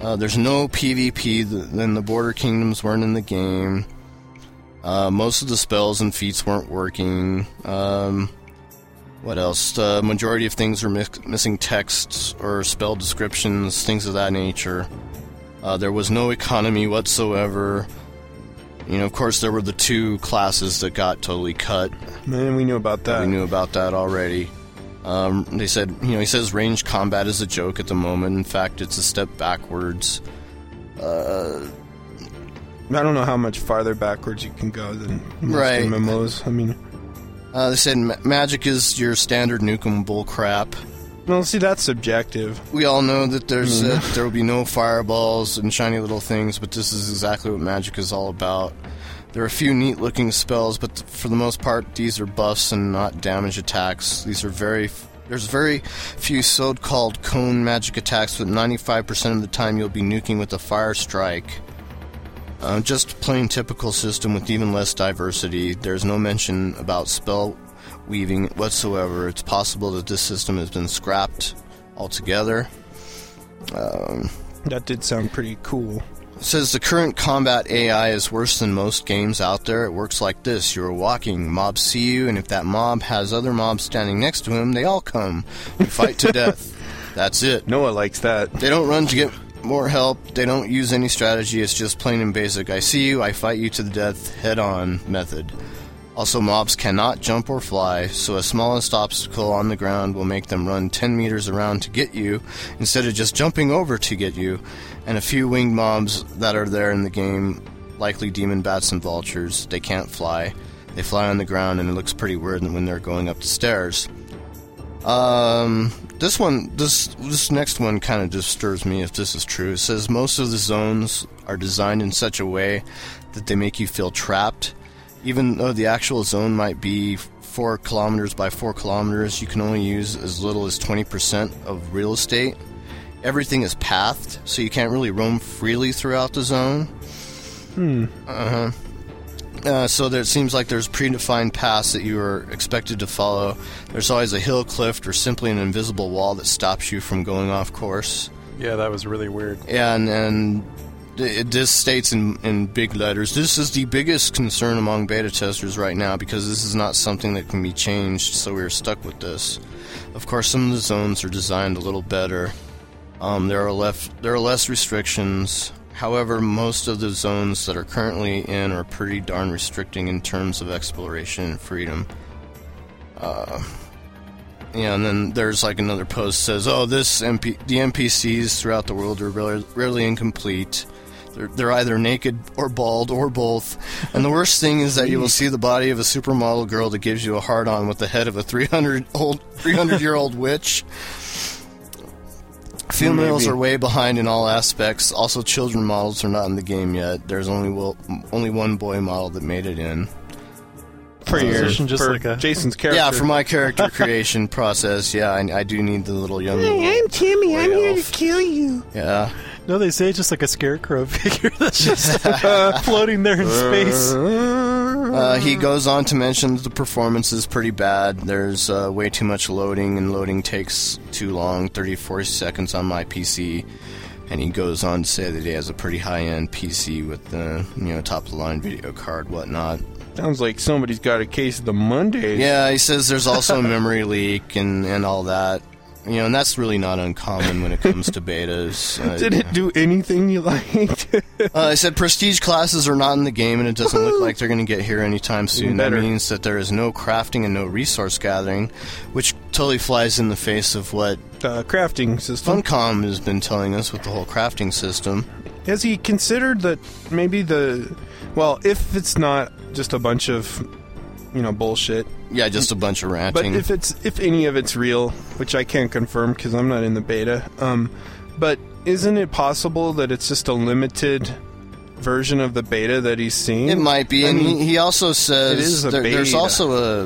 Uh, there's no PvP. Then the Border Kingdoms weren't in the game. Uh, most of the spells and feats weren't working. Um, what else? The majority of things are mis- missing texts or spell descriptions, things of that nature. Uh, there was no economy whatsoever. You know, of course, there were the two classes that got totally cut. man, we knew about that. We knew about that already. Um, they said, you know, he says range combat is a joke at the moment. In fact, it's a step backwards. I don't know how much farther backwards you can go than most Right. MMOs. I mean, Uh, they said ma- magic is your standard nukem bullcrap. Well, see, that's subjective. We all know that there's uh, there will be no fireballs and shiny little things, but this is exactly what magic is all about. There are a few neat looking spells, but for the most part, these are buffs and not damage attacks. These are very f- there's very few so-called cone magic attacks, but 95% of the time you'll be nuking with a fire strike. Uh, just plain typical system with even less diversity. There's no mention about spell weaving whatsoever. It's possible that this system has been scrapped altogether. Um, that did sound pretty cool. It says the current combat AI is worse than most games out there. It works like this you're walking, mobs see you, and if that mob has other mobs standing next to him, they all come. You fight to [laughs] death. That's it. Noah likes that. They don't run to get more help. They don't use any strategy. It's just plain and basic. I see you, I fight you to the death, head on method. Also, mobs cannot jump or fly, so a smallest obstacle on the ground will make them run 10 meters around to get you instead of just jumping over to get you. And a few winged mobs that are there in the game, likely demon bats and vultures, they can't fly. They fly on the ground, and it looks pretty weird when they're going up the stairs. Um, this one, this this next one kind of disturbs me if this is true. It says most of the zones are designed in such a way that they make you feel trapped, even though the actual zone might be four kilometers by four kilometers. You can only use as little as twenty percent of real estate. Everything is pathed, so you can't really roam freely throughout the zone. Hmm. Uh, huh. so there it seems like there's predefined paths that you are expected to follow. There's always a hill, cliff, or simply an invisible wall that stops you from going off course. Yeah, that was really weird. Yeah, and, and it, this states in, in big letters this is the biggest concern among beta testers right now because this is not something that can be changed, so we're stuck with this. Of course, some of the zones are designed a little better. Um, there are left there are less restrictions. However, most of the zones that are currently in are pretty darn restricting in terms of exploration and freedom. Uh, yeah, and then there's like another post says, "Oh, this MP- the NPCs throughout the world are rarely, rarely incomplete. They're, they're either naked or bald or both. And the worst thing is that you will see the body of a supermodel girl that gives you a hard on with the head of a 300 old 300 year old witch." Females Maybe. are way behind in all aspects. Also, children models are not in the game yet. There's only will, only one boy model that made it in. For your, Position just for like a- Jason's character. Yeah, for my character [laughs] creation process, yeah, I, I do need the little young. little Timmy. I'm here to kill you. Yeah. No, they say it's just like a scarecrow [laughs] figure that's just [laughs] floating there in space. Uh, he goes on to mention that the performance is pretty bad. There's uh, way too much loading, and loading takes too long 34 seconds on my PC. And he goes on to say that he has a pretty high end PC with the you know top of the line video card, whatnot. Sounds like somebody's got a case of the Mondays. Yeah, he says there's also a memory [laughs] leak and, and all that. You know, and that's really not uncommon when it comes to betas. Uh, [laughs] Did it do anything you liked? [laughs] Uh, I said prestige classes are not in the game, and it doesn't look like they're going to get here anytime soon. That means that there is no crafting and no resource gathering, which totally flies in the face of what uh, crafting system. Funcom has been telling us with the whole crafting system. Has he considered that maybe the well, if it's not just a bunch of you know bullshit, Yeah, just a bunch of ranting. but if it's if any of it's real, which I can't confirm because I'm not in the beta, um, but isn't it possible that it's just a limited version of the beta that he's seeing? It might be, I and mean, he, also says it is a there- there's also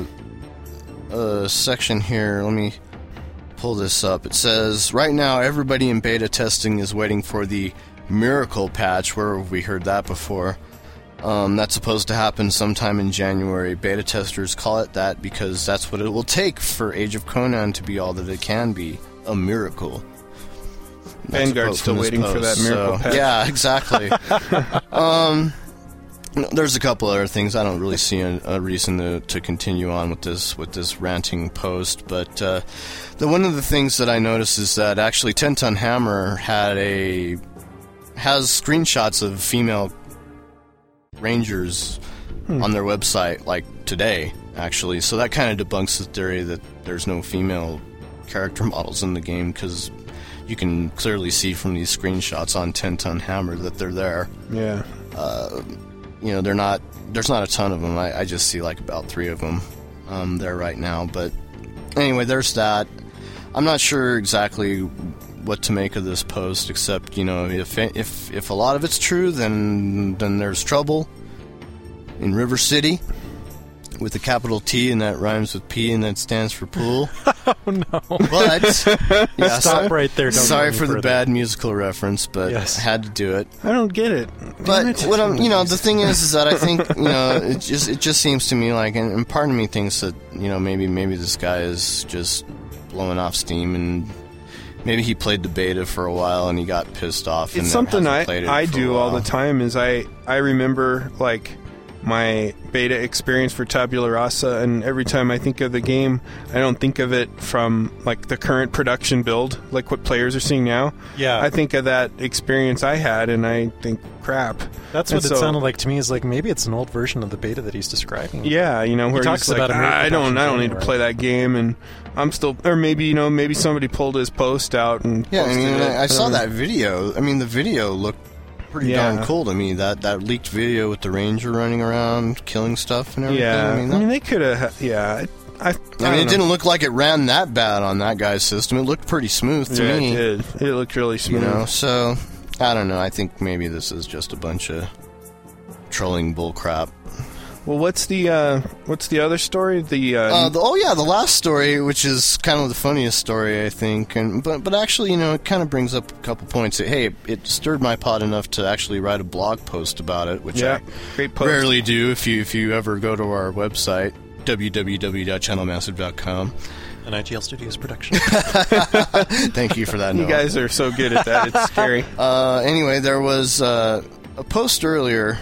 a a section here. Let me pull this up. It says right now everybody in beta testing is waiting for the miracle patch. Where have we heard that before? Um, that's supposed to happen sometime in January. Beta testers call it that because that's what it will take for Age of Conan to be all that it can be—a miracle. That's a Vanguard's still waiting for that miracle so- patch. Yeah, exactly. [laughs] um, there's a couple other things. I don't really see a, a reason to, to continue on with this with this ranting post, but uh, the one of the things that I noticed is that actually Ten Ton Hammer had a has screenshots of female rangers on their website like today actually. So that kind of debunks the theory that there's no female character [laughs] models in the game because you can clearly see from these screenshots on 10 ton hammer that they're there. Yeah. you know they're not there's not a ton of them i, I just see like about three of them um, there right now. But anyway there's that. I'm not sure exactly what to make of this post except you know if if if a lot of it's true then then there's trouble in river city with a capital T and that rhymes with P and that stands for pool. [laughs] Oh no! But [laughs] yeah, Stop sorry, right there. Don't sorry go any for the bad musical reference, but Yes. I had to do it. I don't get it. Damn But it. what I'm, you know, the thing is, is that I think, you know, it just it just seems to me like, and, and part of me thinks that, you know, maybe maybe this guy is just blowing off steam, and maybe he played the beta for a while and he got pissed off. and it's something I I do all the time. Is I I remember like my beta experience for Tabula Rasa, and every time I think of the game, I don't think of it from like the current production build, like what players are seeing now. Yeah. I think of that experience I had, and I think, crap. That's And what it sounded like to me. Is like maybe it's an old version of the beta that he's describing. Yeah, you know, where talks he's like, about a "Ah, I don't, I don't need to play that game, and I'm still, or maybe you know, maybe somebody pulled his post out and Yeah, I mean, it. I, I saw Um, that video. I mean, the video looked pretty Yeah. darn cool to me. That that leaked video with the ranger running around killing stuff and everything. Yeah, I mean, that- they could have. Yeah, I. I, I mean, it didn't look like it ran that bad on that guy's system. It looked pretty smooth to yeah, me. it did. It looked really you smooth. know so i don't know i think maybe this is just a bunch of trolling bullcrap Well, what's the uh, what's the other story? The, uh, uh, the, oh yeah the last story which is kind of the funniest story i think and but but actually you know it kind of brings up a couple points that, hey it stirred my pot enough to actually write a blog post about it which yeah, i great post. rarely do if you if you ever go to our website www.channelmassive.com An IGL Studios production. [laughs] thank you for that You guys are so good at that. It's scary. [laughs] Uh, anyway, there was uh, a post earlier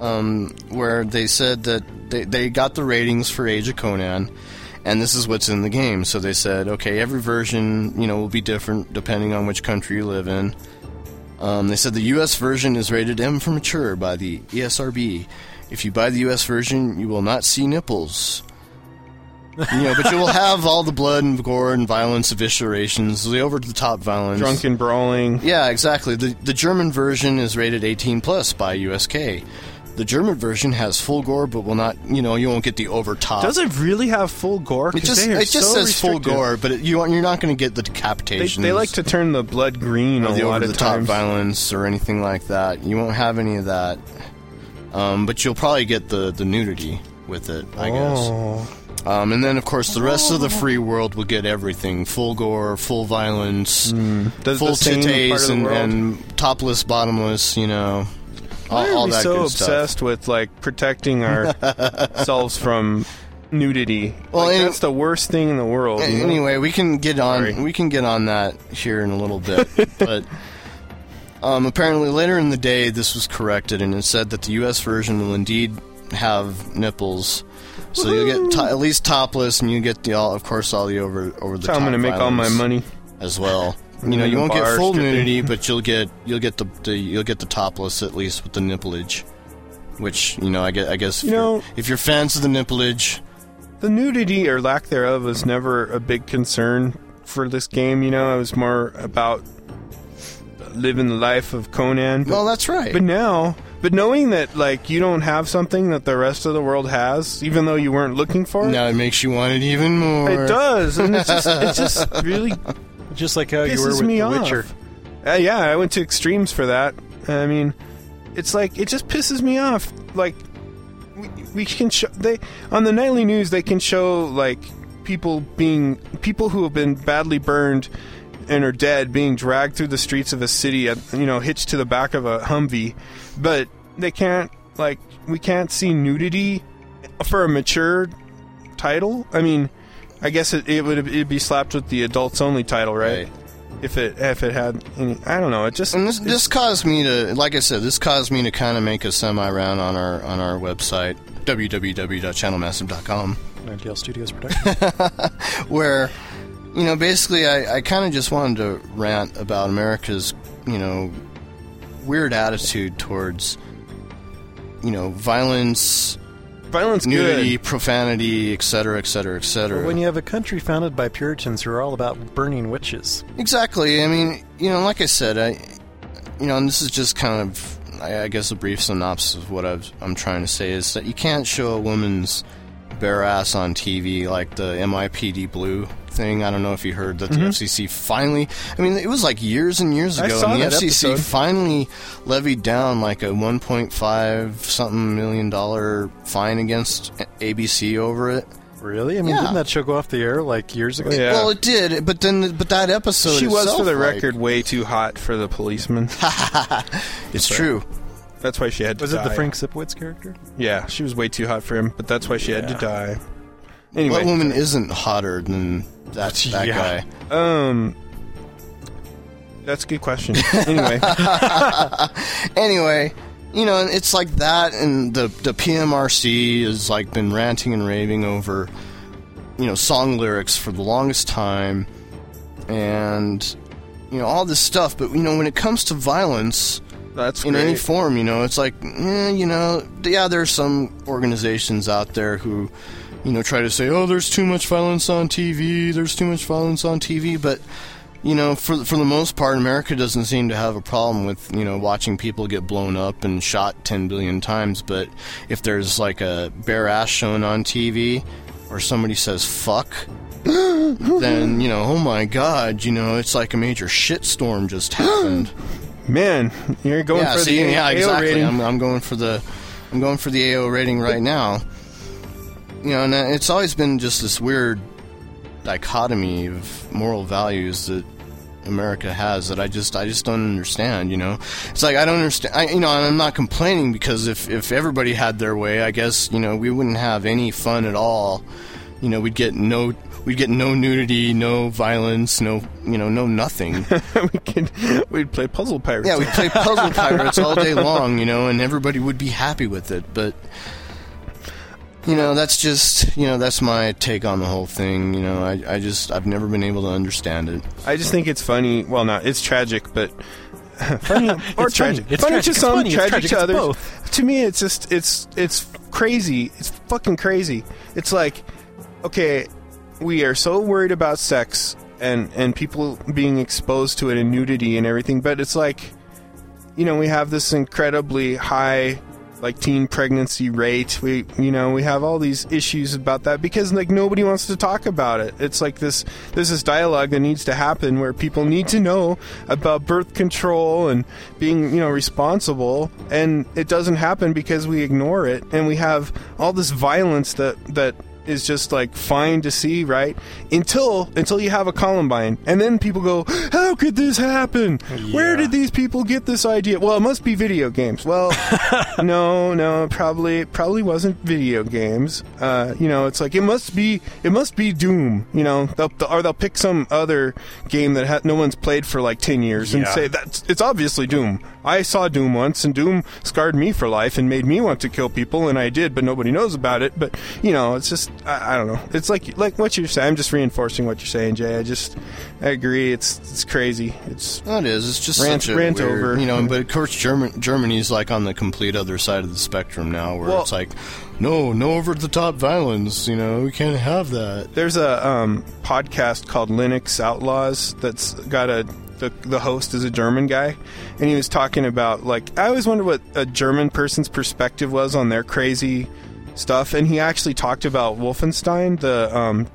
um, where they said that they, they got the ratings for Age of Conan, and this is what's in the game. So they said, okay, every version you know will be different depending on which country you live in. Um, they said the U.S. version is rated M for mature by the ESRB. If you buy the U.S. version, you will not see nipples. you know, but you will have all the blood and gore and violence, eviscerations, the over-the-top violence. Drunken brawling. Yeah, exactly. The the German version is rated 18 plus by USK. The German version has full gore, but will not. You know, you won't get the over top. Does it really have full gore? It just it just so says full gore, but it, you you're not going to get the They, decapitation. they like to turn the blood green a the over of the top times. violence or anything like that. You won't have any of that. Um, but you'll probably get the the nudity with it, I guess. Oh. Um, and then of course the rest of the free world will get everything: full gore, full violence, Does full titties, and, and topless, bottomless. You know, all, Why are all we that so good stuff. obsessed with like protecting ourselves [laughs] from nudity? Well, Like, any- that's the worst thing in the world. you know? Anyway, we can get on. Sorry. We can get on that here in a little bit, [laughs] but um, apparently later in the day, this was corrected, and it said that the U.S. version will indeed have nipples, So you get to- at least topless, and you get the all, of course, all the over over the. That's how I'm top going to make all my violence money. as well. You know, you won't get full stripping. nudity, but you'll get you'll get the, the you'll get the topless at least with the nippleage, which you know I guess I guess if You know- you're, if you're fans of the nippleage, The nudity or lack thereof was never a big concern for this game. You know, it was more about living the life of Conan. But, well, that's right. but now, but knowing that like you don't have something that the rest of the world has, even though you weren't looking for it, now it makes you want it even more. it does, and it's just it's just [laughs] really Just like how you were with me The off. Witcher. Uh, yeah, I went to extremes for that. I mean, it's like it just pisses me off. Like we, we can show they on the nightly news they can show like people being people who have been badly burned and are dead being dragged through the streets of a city at, you know hitched to the back of a Humvee, but they can't like we can't see nudity for a mature title. I mean, I guess it, it would it'd be slapped with the adults only title, right? Right. If it if it had any, I don't know. It just And this, this caused me to, like I said, this caused me to kind of make a semi round on our on our website www.channelmassive.com, NDL Studios production. [laughs] where you know basically I, I kind of just wanted to rant about America's you know weird attitude towards you know violence, violence nudity, good. profanity, etc., etc., etc. when you have a country founded by Puritans who are all about burning witches. Exactly. I mean, you know, like I said, I, you know, and this is just kind of, I, I guess, a brief synopsis of what I've, I'm trying to say is that you can't show a woman's bare ass on TV like the NYPD Blue thing. I don't know if you heard that the mm-hmm. FCC finally. I mean, it was like years and years ago, and the FCC episode. finally levied down like a 1.5 something million dollar fine against ABC over it. Really? I mean, Yeah. didn't that show go off the air like years ago? Yeah. Well, it did, but then, but that episode she was, itself, for the like- record, way too hot for the policeman. [laughs] it's true. That's why she had to die. Was die. it the Frank Sipowicz character? Yeah, she was way too hot for him, but that's why she had to die. Anyway, What woman isn't hotter than that, [laughs] that Yeah. guy? um, that's a good question. anyway, [laughs] Anyway, you know, it's like that, and the the PMRC has like been ranting and raving over, you know, song lyrics for the longest time, and you know all this stuff. But you know, when it comes to violence that's in great. any form, you know, it's like, eh, you know, yeah, there's some organizations out there who, you know, try to say, oh, there's too much violence on TV, there's too much violence on TV, but you know, for for the most part, America doesn't seem to have a problem with you know watching people get blown up and shot ten billion times. But if there's like a bare ass shown on TV, or somebody says fuck, [gasps] then you know, oh my god, you know, it's like a major shitstorm just [gasps] happened. Man, you're going yeah, for see, the yeah, AO exactly. rating. I'm, I'm going for the I'm going for the AO rating right now. You know, and it's always been just this weird dichotomy of moral values that America has that I just I just don't understand. You know, it's like I don't understand. I, you know, and I'm not complaining because if if everybody had their way, I guess you know we wouldn't have any fun at all. You know, we'd get no we'd get no nudity, no violence, no you know no nothing. [laughs] we could we'd play puzzle pirates. Yeah, we'd play puzzle [laughs] pirates all day long, you know, and everybody would be happy with it. But you know, that's just you know that's my take on the whole thing. You know, I I just I've never been able to understand it. I just think it's funny. Well, not it's tragic, but [laughs] funny or [laughs] It's tragic. funny. It's funny tragic. to It's some, funny. Tragic, tragic. to others. both. To me, it's just it's it's crazy. It's fucking crazy. It's like okay, we are so worried about sex and and people being exposed to it and nudity and everything, but it's like you know we have this incredibly high like teen pregnancy rate. We you know we have all these issues about that because like nobody wants to talk about it. It's like this there's this dialogue that needs to happen where people need to know about birth control and being you know responsible and it doesn't happen because we ignore it and we have all this violence that that is just like fine to see, right? Until until you have a Columbine, and then people go, "How could this happen? Where did these people get this idea?" Well, it must be video games. Well, [laughs] no, no, probably probably wasn't video games. Uh, you know, it's like it must be it must be Doom. You know, they'll, or they'll pick some other game that ha- no one's played for like ten years and say that's it's obviously Doom. I saw Doom once, and Doom scarred me for life and made me want to kill people, and I did, but nobody knows about it. But you know, it's just I, I don't know. It's like like what you're saying. I'm just reinforcing what you're saying, Jay. I just I agree. It's it's crazy. It's That is. It's just Rant- such a rant weird, over. you know. But of course, German, Germany's like on the complete other side of the spectrum now, where Well- it's like, no, no over the top violence. You know, we can't have that. There's a um, podcast called Linux Outlaws that's got a the, the host is a German guy, and he was talking about like I always wonder what a German person's perspective was on their crazy stuff, and he actually talked about Wolfenstein, the um,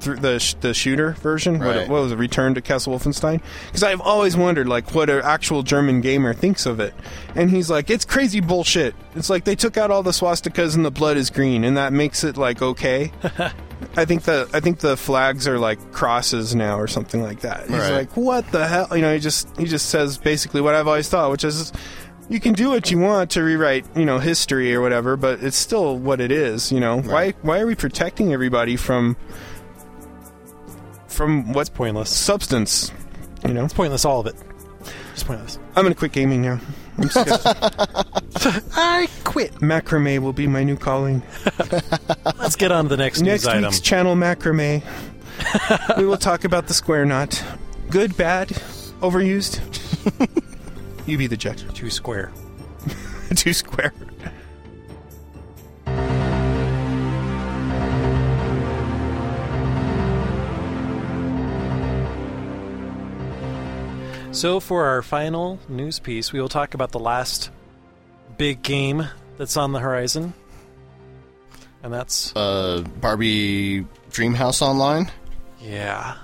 th- the sh- the shooter version. What, what was it? Return to Castle Wolfenstein? Because I've always wondered like what an actual German gamer thinks of it, and he's like, it's crazy bullshit. It's like they took out all the swastikas and the blood is green, and that makes it like okay. [laughs] I think the I think the flags are like crosses now or something like that. He's Right. like, what the hell? You know, he just he just says basically what I've always thought, which is you can do what you want to rewrite, you know, history or whatever, but it's still what it is. You know, why why are we protecting everybody from from what's Pointless. substance? You know, It's pointless. All of it. Just pointless. I'm gonna quit gaming now. I'm just gonna- [laughs] I quit. Macrame will be my new calling. [laughs] Let's get on to the next, Next news item. week's channel macrame. [laughs] we will talk about the square knot. Good, bad, overused. you be the judge. Two square. Two square. So, for our final news piece, we will talk about the last big game that's on the horizon. And that's, Uh, Barbie Dreamhouse Online, yeah.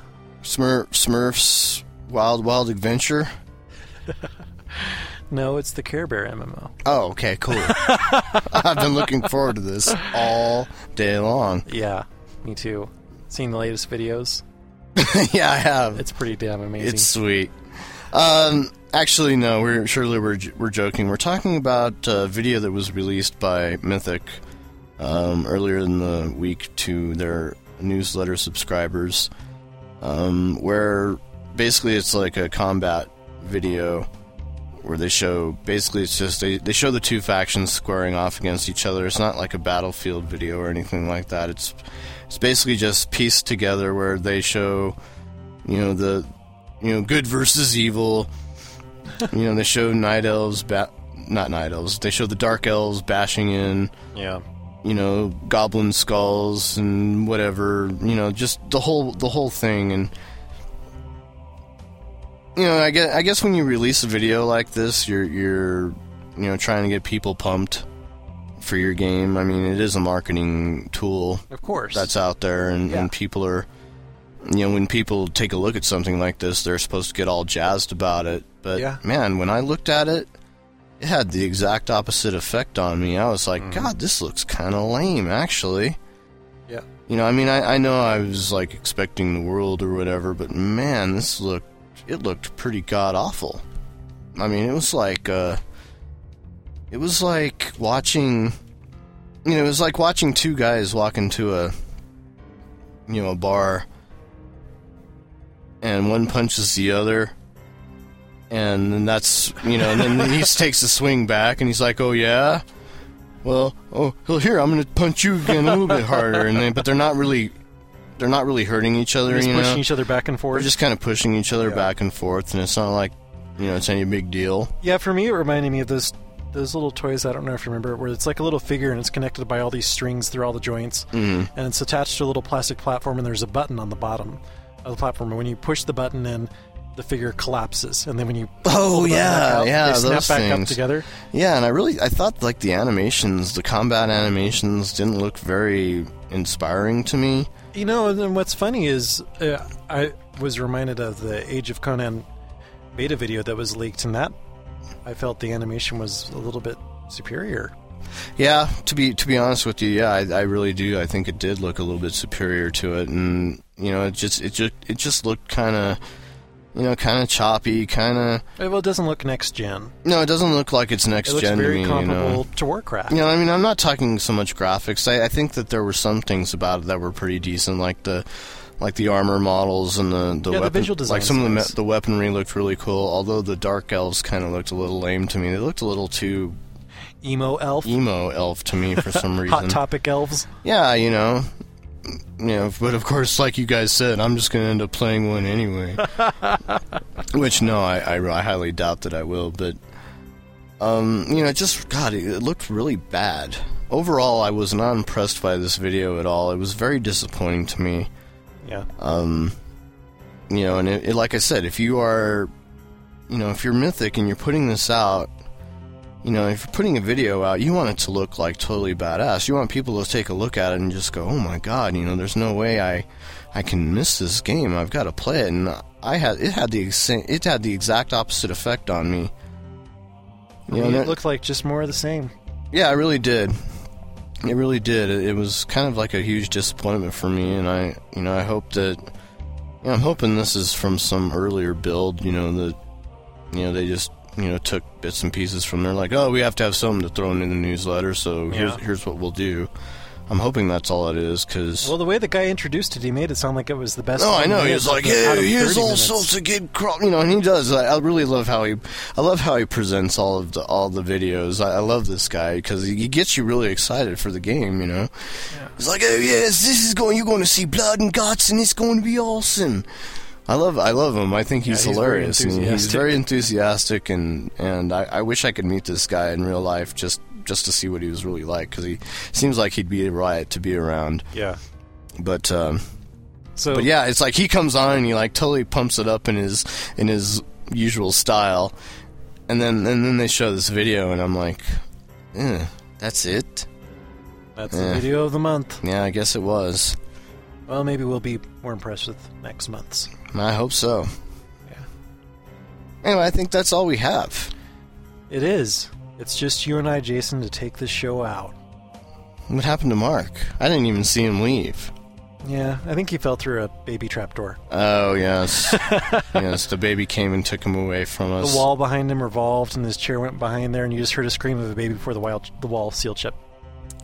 Smurf, Smurfs Wild Wild Adventure. [laughs] No, it's the Care Bear MMO. Oh, okay, cool. [laughs] I've been looking forward to this all day long. Yeah, me too. Seeing the latest videos, [laughs] yeah, I have. it's pretty damn amazing. It's sweet. Um, actually, no. We're surely we're we're joking. We're talking about a video that was released by Mythic um, earlier in the week to their newsletter subscribers, um, where basically it's like a combat video where they show basically it's just they, they show the two factions squaring off against each other. It's not like a battlefield video or anything like that. It's it's basically just pieced together where they show you know the you know good versus evil. you know they show night elves, ba- not night elves. They show the dark elves bashing in. yeah. You know goblin skulls and whatever. You know just the whole the whole thing and. You know, I guess, I guess when you release a video like this, you're you're you know trying to get people pumped for your game. I mean, it is a marketing tool Of course. that's out there, and, Yeah. and people are, you know, when people take a look at something like this, they're supposed to get all jazzed about it. But Yeah. man, when I looked at it, it had the exact opposite effect on me. I was like, Mm-hmm. God, this looks kind of lame, actually. Yeah. You know, I mean, I, I know I was like expecting the world or whatever, but man, this looked it looked pretty god awful. I mean, it was like uh, it was like watching, you know, it was like watching two guys walk into a, you know, a bar, and one punches the other, and then that's you know, and then he [laughs] takes a swing back, and he's like, "Oh yeah." Well, oh, well, here I'm going to punch you again a little bit harder, and then, but they're not really, they're not really hurting each other. They're just you pushing know? each other back and They're forth. just kind of pushing each other Yeah. back and forth, and it's not like, you know, it's any big deal. Yeah, for me, it reminded me of those those little toys. I don't know if you remember, where it's like a little figure and it's connected by all these strings through all the joints, Mm. and it's attached to a little plastic platform, and there's a button on the bottom of the platform. When you push the button in, the figure collapses, and then when you Oh, yeah, out, yeah, they snap those back up things. together. Yeah, and I really, I thought like the animations, the combat animations, didn't look very inspiring to me. You know, and what's funny is uh, I was reminded of the Age of Conan beta video that was leaked, and that I felt the animation was a little bit superior. Yeah, to be to be honest with you, yeah, I, I really do. I think it did look a little bit superior to it, and you know, it just it just it just looked kind of, you know, kind of choppy, kind of. Well, it doesn't look next gen. No, it doesn't look like it's next It looks gen to very me. You comparable know. to Warcraft. You know, I mean, I'm not talking so much graphics. I, I think that there were some things about it that were pretty decent, like the like the armor models and the the Yeah, the weapon, visual like some of the me- the weaponry looked really cool. Although the dark elves kind of looked a little lame to me. They looked a little too Emo elf, emo elf to me for [laughs] some reason. hot topic elves. Yeah, you know. You know, but of course, like you guys said, I'm just going to end up playing one anyway. [laughs] Which, no, I, I, I highly doubt that I will. But, um, you know, just God, it, it looked really bad. Overall, I was not impressed by this video at all. It was very disappointing to me. Yeah, Um, you know, and it, it, like I said, if you are, you know, if you're mythic and you're putting this out, you know, if you're putting a video out, you want it to look like totally badass. You want people to take a look at it and just go, "Oh my god!" You know, there's no way I, I can miss this game. I've got to play it. And I had it had the exa- it had the exact opposite effect on me. You know, mean, it looked like just more of the same. yeah, it really did. It really did. It, it was kind of like a huge disappointment for me, and I, you know, I hope that, you know, I'm hoping this is from some earlier build. You know that, you know, they just, you know, took bits and pieces from there, like, oh, we have to have something to throw in the newsletter, so here's Yeah. here's what we'll do. I'm hoping that's all it is, because. Well, the way the guy introduced it, he made it sound like it was the best. No, I know. he was like, "Hey, here's all minutes- sorts of good crop," you know, and he does. I, I really love how he, I love how he presents all of the all the videos. I, I love this guy because he, he gets you really excited for the game. You know, he's like, "Oh yes, this is going. You're going to see blood and guts, and it's going to be awesome." I love, I love him. I think he's Yeah, he's very hilarious. and he's very enthusiastic, and and I, I wish I could meet this guy in real life just just to see what he was really like because he seems like he'd be a riot to be around. Yeah. But um, So but yeah, it's like he comes on and he like totally pumps it up in his in his usual style, and then and then they show this video and I'm like, eh, that's it. that's Yeah. the video of the month. Yeah, I guess it was. Well, maybe we'll be more impressed with next month's. I hope so. Yeah. Anyway, I think that's all we have. It is. It's just you and I, Jason, to take this show out. What happened to Mark? I didn't even see him leave. Yeah, I think he fell through a baby trapdoor. Oh yes, [laughs] yes. The baby came and took him away from us. The wall behind him revolved, and his chair went behind there, and you just heard a scream of a baby before the, wild, the wall sealed shut.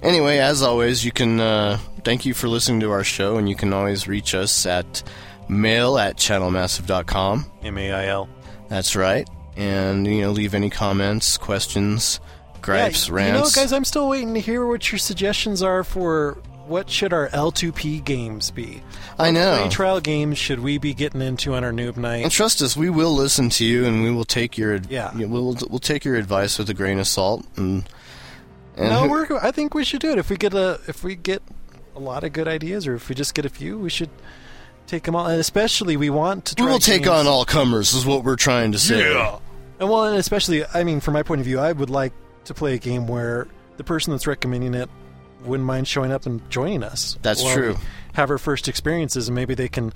Anyway, as always, you can uh, thank you for listening to our show, and you can always reach us at mail at channelmassive.com. M A I L. That's right. And, you know, leave any comments, questions, gripes, yeah, rants. You know, guys, I'm still waiting to hear what your suggestions are for what should our L2P games be. I know. Free trial games should we be getting into on our noob night? And night? trust us, we will listen to you, and we will take your Yeah. we'll we'll take your advice with a grain of salt. And, and No, who- we're, I think we should do it. If we get a if we get a lot of good ideas, or if we just get a few, we should take them all. And especially, we want to. we try will take on all comers. Is what we're trying to say. Yeah. And well, and especially, I mean, from my point of view, I would like to play a game where the person that's recommending it wouldn't mind showing up and joining us. That's While true. we Have our first experiences, and maybe they can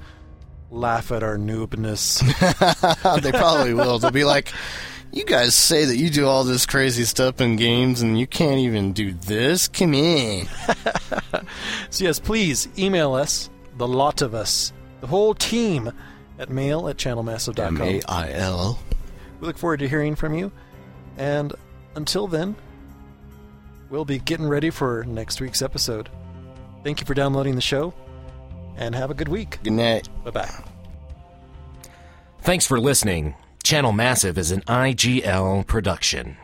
laugh at our noobness. [laughs] they probably will. They'll be like, "You guys say that you do all this crazy stuff in games, and you can't even do this. Come in." [laughs] so yes, please email us, the lot of us, the whole team, at mail at channelmassive.com. M A I L. We look forward to hearing from you. And until then, we'll be getting ready for next week's episode. Thank you for downloading the show, and have a good week. Good night. Bye bye. Thanks for listening. Channel Massive is an IGL production.